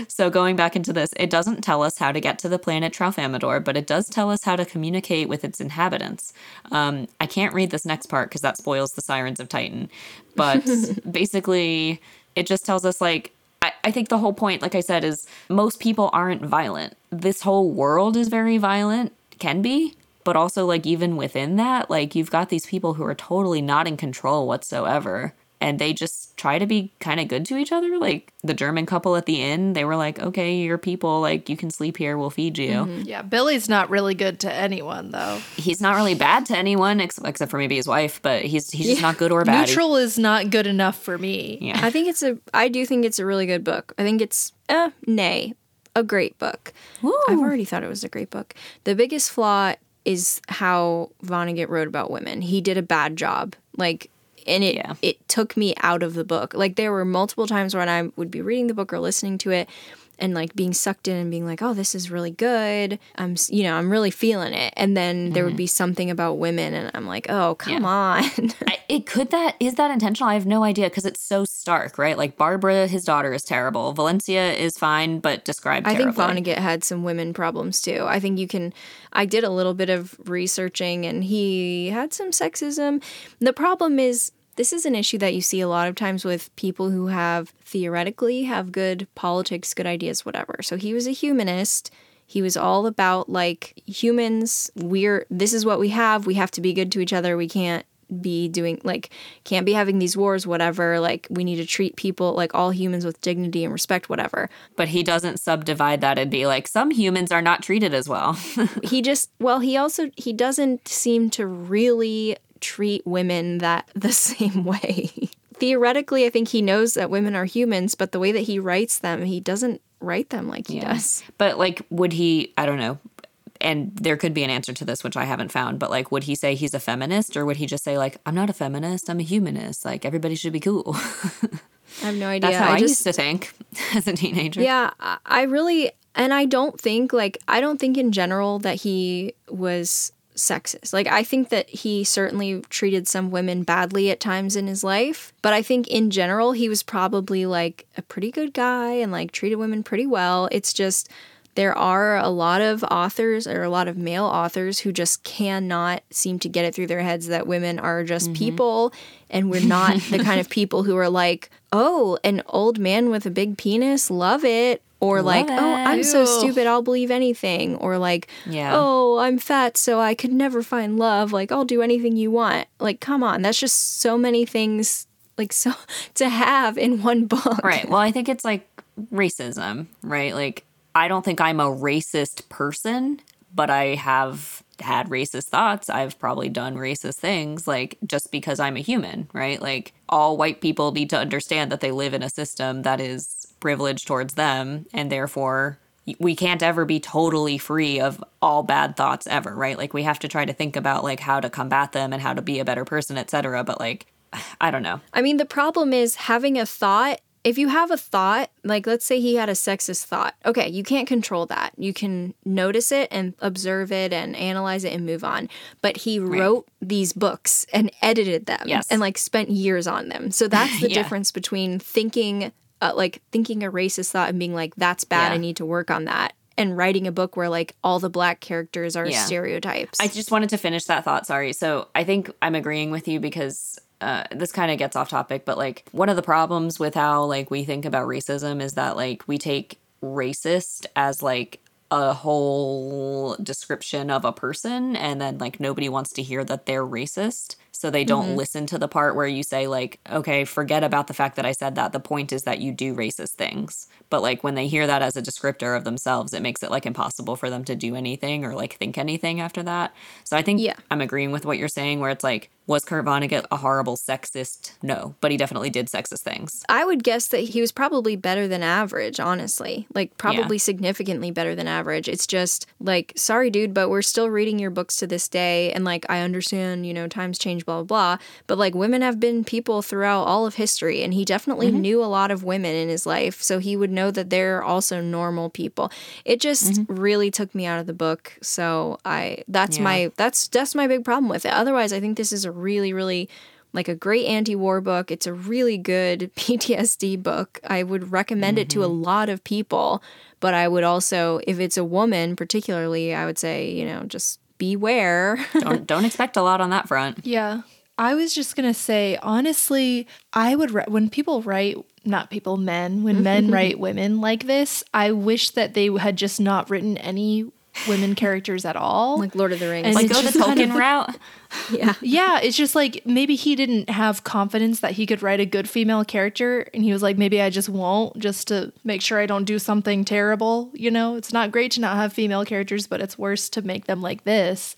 so going back into this, it doesn't tell us how to get to the planet Tralfamadore, but it does tell us how to communicate with its inhabitants. Um, I can't read this next part because that spoils the Sirens of Titan. But basically, it just tells us like. I, I think the whole point, like I said, is most people aren't violent. This whole world is very violent, can be, but also like even within that, like you've got these people who are totally not in control whatsoever and they just try to be kind of good to each other. Like the German couple at the inn, they were like, "Okay, you're people. Like you can sleep here. We'll feed you." Yeah, Billy's not really good to anyone though. He's not really bad to anyone ex- except for maybe his wife, but he's he's just not good or bad. Neutral is not good enough for me. yeah. I think it's a. I do think it's a really good book. I think it's, uh, nay, a great book. I've already thought it was a great book. The biggest flaw is how Vonnegut wrote about women. He did a bad job. Like, and it Yeah. it took me out of the book. Like, there were multiple times when I would be reading the book or listening to it. And like being sucked in and being like, oh, this is really good. I'm, you know, I'm really feeling it. And then there would be mm-hmm. something about women, and I'm like, oh, come on. I, it could that is that intentional? I have no idea because it's so stark, right? Like Barbara, his daughter is terrible. Valencia is fine, but described. I think terribly. Vonnegut had some women problems too. I think you can. I did a little bit of researching, and he had some sexism. The problem is, this is an issue that you see a lot of times with people who have theoretically have good politics, good ideas, whatever. So he was a humanist. He was all about like humans. We're this is what we have. We have to be good to each other. We can't be doing like can't be having these wars whatever like we need to treat people like all humans with dignity and respect whatever But he doesn't subdivide that and be like, some humans are not treated as well. he just well he also he doesn't seem to really treat women that the same way theoretically i think he knows that women are humans but the way that he writes them he doesn't write them like he does But like, would he? I don't know. And there could be an answer to this, which I haven't found. But like, would he say he's a feminist, or would he just say like, I'm not a feminist, I'm a humanist. Like everybody should be cool. i have no idea That's how I, just used to think as a teenager. Yeah, I I really, and I don't think, like, I don't think in general that he was sexist. Like, I think that he certainly treated some women badly at times in his life, but I think in general, he was probably like a pretty good guy and like treated women pretty well. It's just, there are a lot of authors or a lot of male authors who just cannot seem to get it through their heads that women are just mm-hmm. people and we're not the kind of people who are like, oh, an old man with a big penis, love it. Or like, oh, I'm so stupid, I'll believe anything. Or like, Yeah. oh, I'm fat, so I could never find love. Like, I'll do anything you want. Like, come on, that's just so many things, like, so to have in one book. Right. Well, I think it's like racism, right? Like, I don't think I'm a racist person, but I have had racist thoughts. I've probably done racist things, like, just because I'm a human, right? Like, all white people need to understand that they live in a system that is privileged towards them, and therefore, we can't ever be totally free of all bad thoughts ever, right? Like, we have to try to think about, like, how to combat them and how to be a better person, etc. But, like, I don't know. I mean, the problem is having a thought. If you have a thought, like let's say he had a sexist thought, okay, you can't control that. You can notice it and observe it and analyze it and move on. But he wrote these books and edited them Yes. and like spent years on them. So that's the Yeah. difference between thinking, uh, like thinking a racist thought and being like, that's bad, Yeah. I need to work on that. And writing a book where like all the black characters are Yeah. stereotypes. I just wanted to finish that thought. Sorry. So I think I'm agreeing with you because uh, this kind of gets off topic, but like one of the problems with how like we think about racism is that like we take racist as like a whole description of a person and then like nobody wants to hear that they're racist so they don't mm-hmm. listen to the part where you say like okay forget about the fact that i said that. The point is that you do racist things. But like when they hear that as a descriptor of themselves it makes it like impossible for them to do anything or like think anything after that. So i think Yeah. i'm agreeing with what you're saying where it's like was kurt vonnegut a horrible sexist no but he definitely did sexist things I would guess that he was probably better than average, honestly. Like, probably significantly better than average. It's just like, sorry, dude, but we're still reading your books to this day. And like, I understand, you know, times change, blah, blah, blah. But like, women have been people throughout all of history. And he definitely mm-hmm. knew a lot of women in his life. So he would know that they're also normal people. It just mm-hmm. really took me out of the book. So I, that's Yeah. my, that's, that's my big problem with it. Otherwise, I think this is a really, really, like a great anti-war book. It's a really good PTSD book. I would recommend it to a mm-hmm. lot of people, but I would also if it's a woman particularly, I would say, you know, just beware. don't don't expect a lot on that front Yeah. I was just going to say, honestly, I would, ri- when people write, not people, men, when men write women like this, I wish that they had just not written any women characters at all. like Lord of the Rings. And like it's go the just kind of- route yeah. yeah, it's just like maybe he didn't have confidence that he could write a good female character. And he was like, maybe I just won't, just to make sure I don't do something terrible. You know, it's not great to not have female characters, but it's worse to make them like this.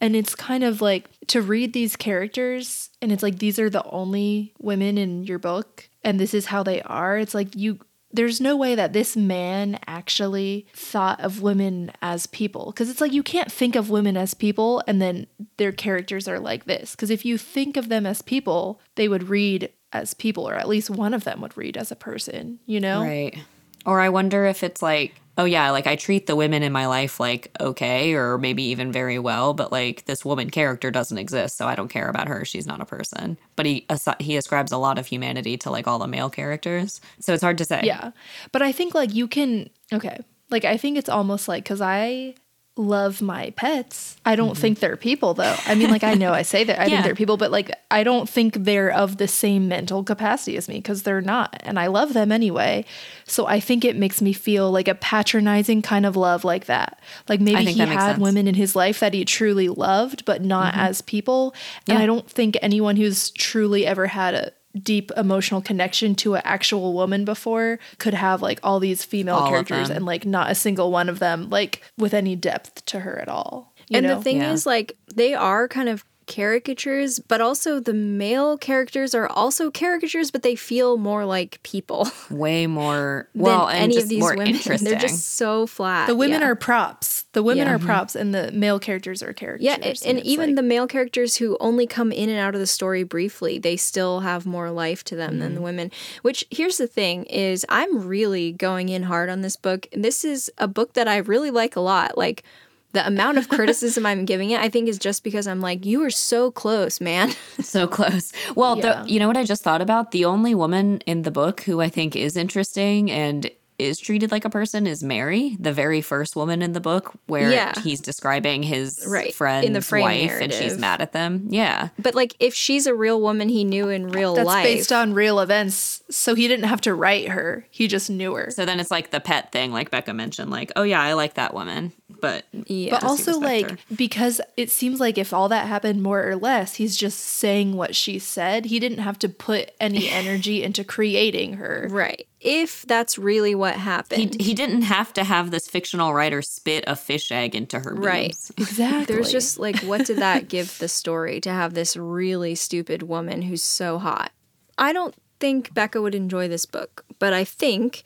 And it's kind of like to read these characters, and it's like these are the only women in your book, and this is how they are. It's like you there's no way that this man actually thought of women as people. Because it's like you can't think of women as people and then their characters are like this. Because if you think of them as people they would read as people or at least one of them would read as a person you know? Right. Or I wonder if it's like, oh yeah, like I treat the women in my life like okay or maybe even very well, but like this woman character doesn't exist, so I don't care about her. She's not a person. But he he ascribes a lot of humanity to like all the male characters. So it's hard to say. Yeah. But I think like you can okay. Like I think it's almost like cuz I love my pets. I don't think they're people though. I mean like I know I say that I Yeah. think they're people but like I don't think they're of the same mental capacity as me because they're not and I love them anyway. So I think it makes me feel like a patronizing kind of love like that. Like maybe he had women in his life that he truly loved but not as people. And Yeah. I don't think anyone who's truly ever had a deep emotional connection to an actual woman before could have like all these female All characters and like not a single one of them like with any depth to her at all. You and know? the thing Yeah. is, like, they are kind of caricatures, but also the male characters are also caricatures, but they feel more like people Way more well, than and any just of these more women. interesting. They're just so flat. the women yeah. are props. The women Yeah. are props, and the male characters are characters. Yeah, a- and even the male characters who only come in and out of the story briefly, they still have more life to them Mm-hmm. than the women. Which here's the thing is I'm really going in hard on this book. This is a book that I really like a lot. Like the amount of criticism I'm giving it, I think is just because I'm like, you are so close, man. so close. Well, Yeah. the, you know what I just thought about? The only woman in the book who I think is interesting and is treated like a person is Mary, the very first woman in the book, where Yeah. he's describing his Right, in the frame wife and she's mad at them. Yeah. but like if she's a real woman he knew in real that's life. based on real events, so he didn't have to write her. He just knew her. So then it's like the pet thing, like Bekah mentioned, like, oh yeah, I like that woman. But yeah. But also, like, her? because it seems like if all that happened more or less, he's just saying what she said. He didn't have to put any energy into creating her. right. If that's really what happened. he didn't have to have this fictional writer spit a fish egg into her Right. boobs. Exactly. There's just like, what did that give the story to have this really stupid woman who's so hot? I don't think Bekah would enjoy this book, but I think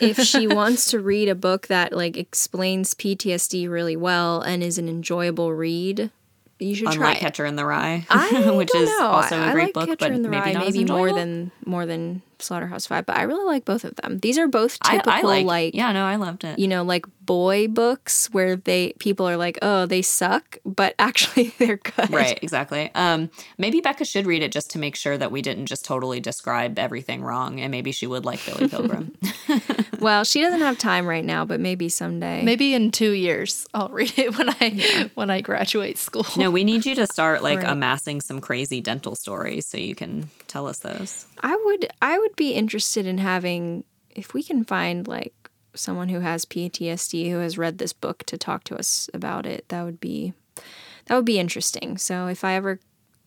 if she wants to read a book that like explains PTSD really well and is an enjoyable read, you should try Unlike it. Catcher in the Rye, I which don't is know. also I, a I great like book, Catcher but in the maybe Rye not maybe more than more than Slaughterhouse Five, but I really like both of them. These are both typical I like, like yeah, no, I loved it. you know, like boy books where they people are like, oh, they suck, but actually they're good. Right, exactly. Um, maybe Bekah should read it just to make sure that we didn't just totally describe everything wrong, and maybe she would like Billy Pilgrim. Well, she doesn't have time right now, but maybe someday. maybe in two years I'll read it when I when I graduate school. no, we need you to start like Right. amassing some crazy dental stories so you can tell us those. I would I would be interested in having if we can find like someone who has PTSD who has read this book to talk to us about it. That would be that would be interesting. So if I ever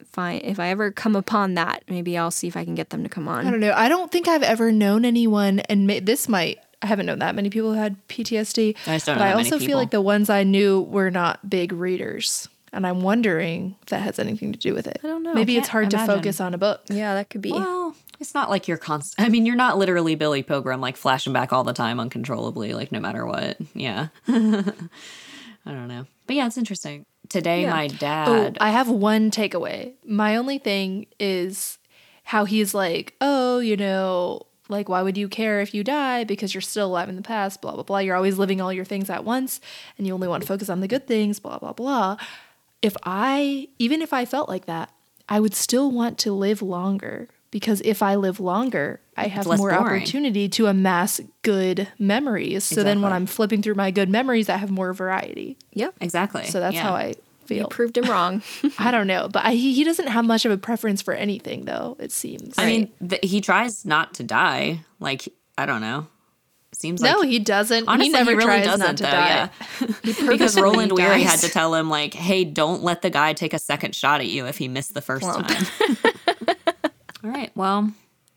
find if I ever come upon that, maybe I'll see if I can get them to come on. I don't know. I don't think I've ever known anyone, and ma- this might. I haven't known that many people who had PTSD. I don't but know I also feel like the ones I knew were not big readers, and I'm wondering if that has anything to do with it. I don't know. Maybe it's hard imagine. to focus on a book. Yeah, that could be. Well, it's not like you're constant. I mean, you're not literally Billy Pilgrim, like flashing back all the time uncontrollably, like no matter what. Yeah. I don't know. But yeah, it's interesting. Today, Yeah. my Oh, dad. I have one takeaway. My only thing is how he's like, oh, you know, like, why would you care if you die because you're still alive in the past, blah, blah, blah. You're always living all your things at once and you only want to focus on the good things, blah, blah, blah. If I, even if I felt like that, I would still want to live longer because if I live longer, I have more boring. opportunity to amass good memories. So then when I'm flipping through my good memories, I have more variety. Yep. exactly. So that's Yeah. how I You feel. proved him wrong. I don't know, but I, he, he doesn't have much of a preference for anything, though. It seems. I mean, th- he tries not to die. Like, I don't know. Seems like. no, he doesn't. Honestly, he never really tries doesn't, not to though, die. yeah. because Roland Weary had to tell him, like, hey, don't let the guy take a second shot at you if he missed the first Plump. time. All right. Well,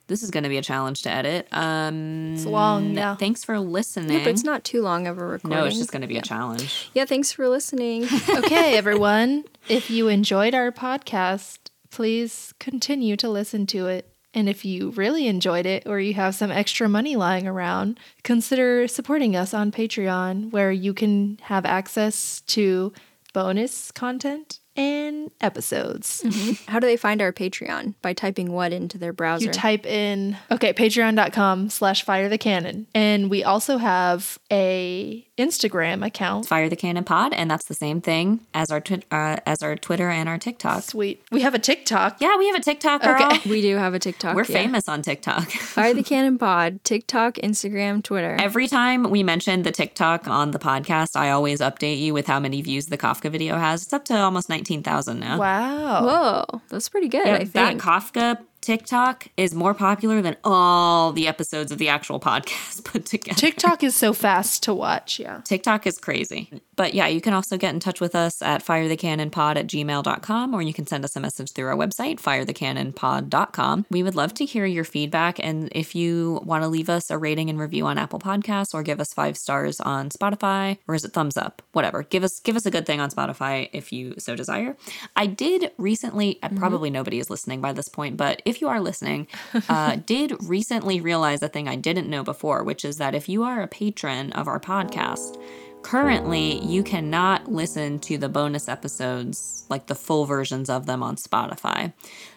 this is going to be a challenge to edit. Um, It's long, yeah. Thanks for listening. Yeah, but it's not too long of a recording. no, it's just going to be a challenge. Yeah, thanks for listening. okay, everyone. If you enjoyed our podcast, please continue to listen to it. And if you really enjoyed it or you have some extra money lying around, consider supporting us on Patreon, where you can have access to bonus content and episodes. How do they find our Patreon? By typing what into their browser? You type in okay, patreon.com slash fire the cannon. And we also have a Instagram account. Fire the Cannon Pod, and that's the same thing as our twi- uh, as our Twitter and our TikTok. Sweet. We have a TikTok. Yeah, we have a TikTok. Girl. Okay. we do have a TikTok. We're yeah. famous on TikTok. Fire the Cannon Pod, TikTok, Instagram, Twitter. Every time we mention the TikTok on the podcast, I always update you with how many views the Kafka video has. It's up to almost 19,000 now. Wow. Whoa, that's pretty good, I think That. Kafka TikTok is more popular than all the episodes of the actual podcast put together. TikTok is so fast to watch. Yeah. TikTok is crazy. But yeah, you can also get in touch with us at firethecannonpod at gmail.com or you can send us a message through our website, firethecannonpod.com. We would love to hear your feedback. And if you want to leave us a rating and review on Apple Podcasts or give us five stars on Spotify, or is it thumbs up? Whatever. Give us give us a good thing on Spotify if you so desire. I did recently, uh, probably nobody is listening by this point, but if you are listening, uh, did recently realize a thing I didn't know before, which is that if you are a patron of our podcast, currently you cannot listen to the bonus episodes, like the full versions of them on Spotify,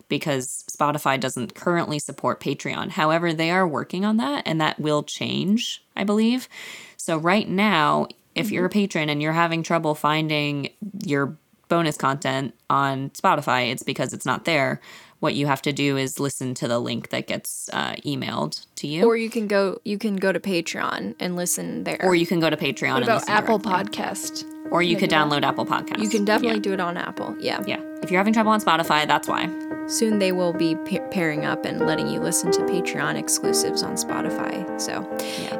because Spotify doesn't currently support Patreon. However, they are working on that, and that will change, I believe. So, right now, if you're a patron and you're having trouble finding your bonus content on Spotify, it's because it's not there. What you have to do is listen to the link that gets uh, emailed to you, or you can go you can go to Patreon and listen there. or you can go to Patreon What and about Apple directly. Podcast? or you could download Apple Podcasts. you can definitely yeah. do it on Apple. Yeah. Yeah, if you're having trouble on Spotify, that's why. Soon they will be pa- pairing up and letting you listen to Patreon exclusives on Spotify. So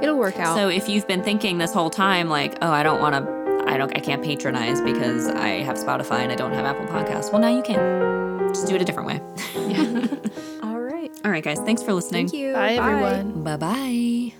it'll work out. So if you've been thinking this whole time, like, oh, I don't want to, I don't, I can't patronize because I have Spotify and I don't have Apple Podcasts. Well, now you can. Just do it a different way. Yeah. All right. All right, guys. Thanks for listening. Thank you. Bye, everyone. Bye bye.